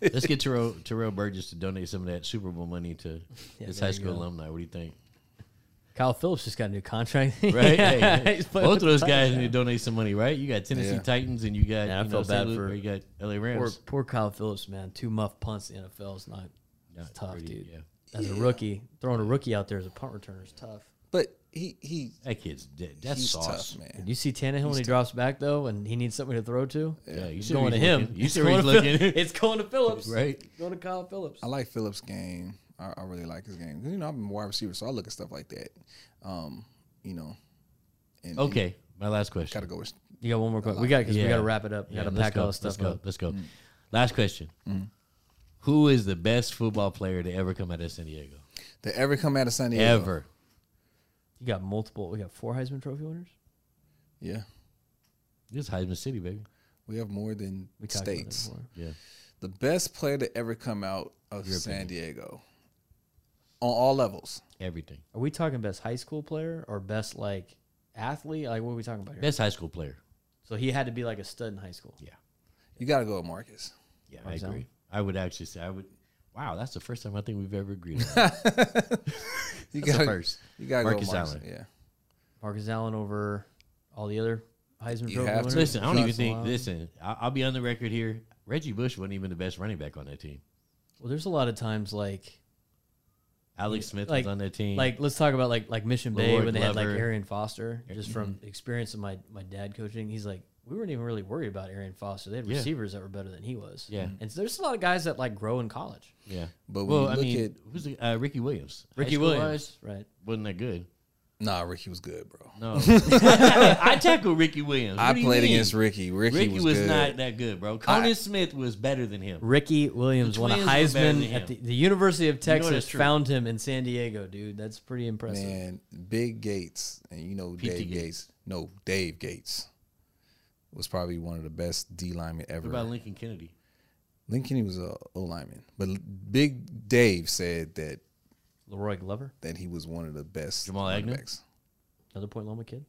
let's get Terrell, Terrell Burgess to donate some of that Super Bowl money to Yeah, his there high you school go. alumni. What do you think? Kyle Phillips just got a new contract. Right? Yeah, Hey, he's playing both with of those the guys need to donate some money, right? You got Tennessee Yeah. Titans and you got Yeah, I you feel know, St. bad Louis, for- or you got LA Poor, Rams. poor Kyle Phillips, man. Two muff punts in the NFL is not Not tough, pretty, dude. Yeah. As a rookie. Throwing a rookie out there as a punt returner is tough. But he he That kid's dead. That's he's sauce. tough, man. Did you see Tannehill when he drops back though, and he needs somebody to throw to? Yeah, you It's see going to him. looking. You It's see where going he's to Phil- looking. It's going to Phillips. Right. Going to Kyle Phillips. I like Phillips' game. I, I really like his game. You know, I'm a wide receiver, so I look at stuff like that. Um, you know, and Okay, my last question. gotta go with You got one more question. We got because we got to wrap it up. We Yeah, got to let's pack go. all this Let's go. up. Let's go. Last question. Who is the best football player to ever come out of San Diego? to ever come out of San Diego. Ever. You got multiple. We got four Heisman Trophy winners. Yeah, This Heisman City, baby. we have more than We talked about that states. before. Yeah. The best player to ever come out of San Diego on all levels. Everything. Are we talking best high school player or best like athlete? Like what are we talking about here? Best high school player. So he had to be like a stud in high school. Yeah. You gotta go with Marcus. Yeah, Marcus I agree. Allen? I would actually say I would. Wow, that's the first time I think we've ever agreed. On that. You That's the gotta first. You gotta Marcus go Marcus. Allen. Yeah. Marcus Allen over all the other Heisman You Trophy have to. winners. Listen, I don't even think. Listen, I- I'll be on the record here. Reggie Bush wasn't even the best running back on that team. Well, there's a lot of times like Alex Smith like was on that team. like let's talk about like like Mission Bay Leroy when they had like Glover. Arian Foster. Er, Just from mm-hmm. experience of my my dad coaching, he's like we weren't even really worried about Arian Foster. They had Yeah. receivers that were better than he was. Yeah. and so there's a lot of guys that like grow in college. yeah. But when well, you I look mean, at- who's the, uh, Ricky Williams? Ricky school Williams, wise, right? wasn't that good. Nah, Ricky was good, bro. No, I, I tackled Ricky Williams. I What do you played mean? against Ricky. Ricky, Ricky was, was, good. not that good, bro. Conan Smith was better than him. Ricky Williams won a Twins were better than Heisman at the, the University of Texas. that's true. found him in San Diego, dude. That's pretty impressive. Man, Big Gates, and you know P.T. Dave Gates. Gates. No, Dave Gates was probably one of the best D linemen ever. What about Lincoln Kennedy? Lincoln Kennedy was a O lineman, but Big Dave said that Leroy Glover, that he was one of the best. Jamal Agnew? another Point Loma kid.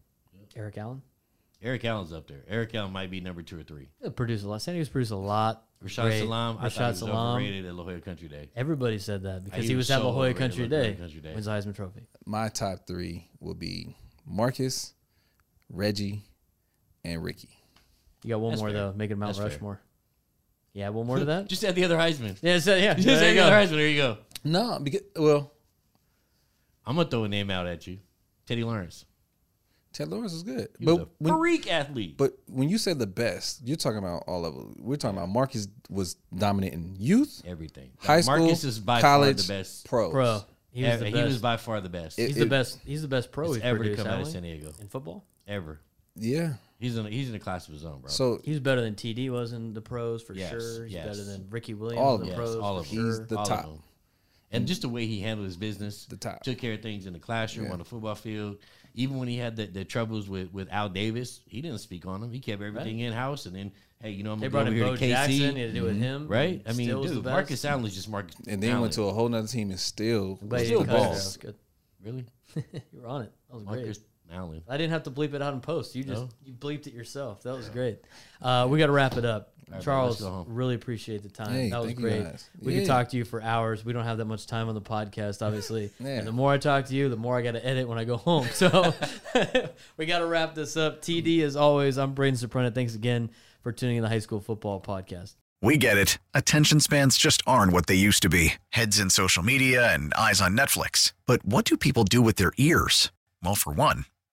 Eric Allen. Eric Allen's up there. Eric Allen might be number two or three. They produced a lot. San Diego's produced a lot. Rashaan Great. Salaam, I thought he Rashaan was Salaam. overrated at La Jolla Country Day. Everybody said that because He he, was was at so La Jolla Country at La Jolla Day. Country Day. Wins the Heisman Trophy. My top three will be Marcus, Reggie, and Ricky. You got one That's more fair. though. Make it Mount That's fair. Rushmore. Yeah, one more to that. Just add the other Heisman. yeah, so, yeah. Just there add you the other go. Heisman. There you go. No, because well, I'm gonna throw a name out at you. Teddy Lawrence. Ted Lawrence is good, He but was a when, freak athlete. but when you said the best, you're talking about all of them. We're talking about Marcus was dominant in youth, Everything. high school, Marcus is by college, far the best. pros. Pro. He was ever. the He best. was by far the best It- he's the best. He's the best pro that's he's ever to produced. come out of hasn't San he? Diego. in football. Ever. Yeah. He's in. A, he's in a class of his own, bro. So He's better than TD was in the pros for Yes, sure. He's yes. better than Ricky Williams All in of the them. Yes, pros all of them. He's sure. the All of top. them. And just the way he handled his business, The top. took care of things in the classroom, Yeah. on the football field. Even when he had the, the troubles with, with Al Davis, he didn't speak on him. He kept everything in house, and then hey, you know I'm They gonna brought go in over Bo here to KC, Jackson. He had to do with mm-hmm. him. right? I mean, Still dude. Marcus Allen is just Marcus. and then went to a whole nother team and still I'm Still didn't cut it. balls. Was good. really you were on it. That was great. Marcus Allen. I didn't have to bleep it out in post. You just No? you bleeped it yourself. That was great. Uh, we got to wrap it up. All right, Charles, let's go home. really appreciate the time. Hey, that was great. We Yeah. could talk to you for hours. We don't have that much time on the podcast, obviously. Yeah. And the more I talk to you, the more I got to edit when I go home. So we got to wrap this up. TD, as always, I'm Braden Soprano. Thanks again for tuning in the High School Football Podcast. We get it. Attention spans just aren't what they used to be heads in social media and eyes on Netflix. But what do people do with their ears? Well, for one,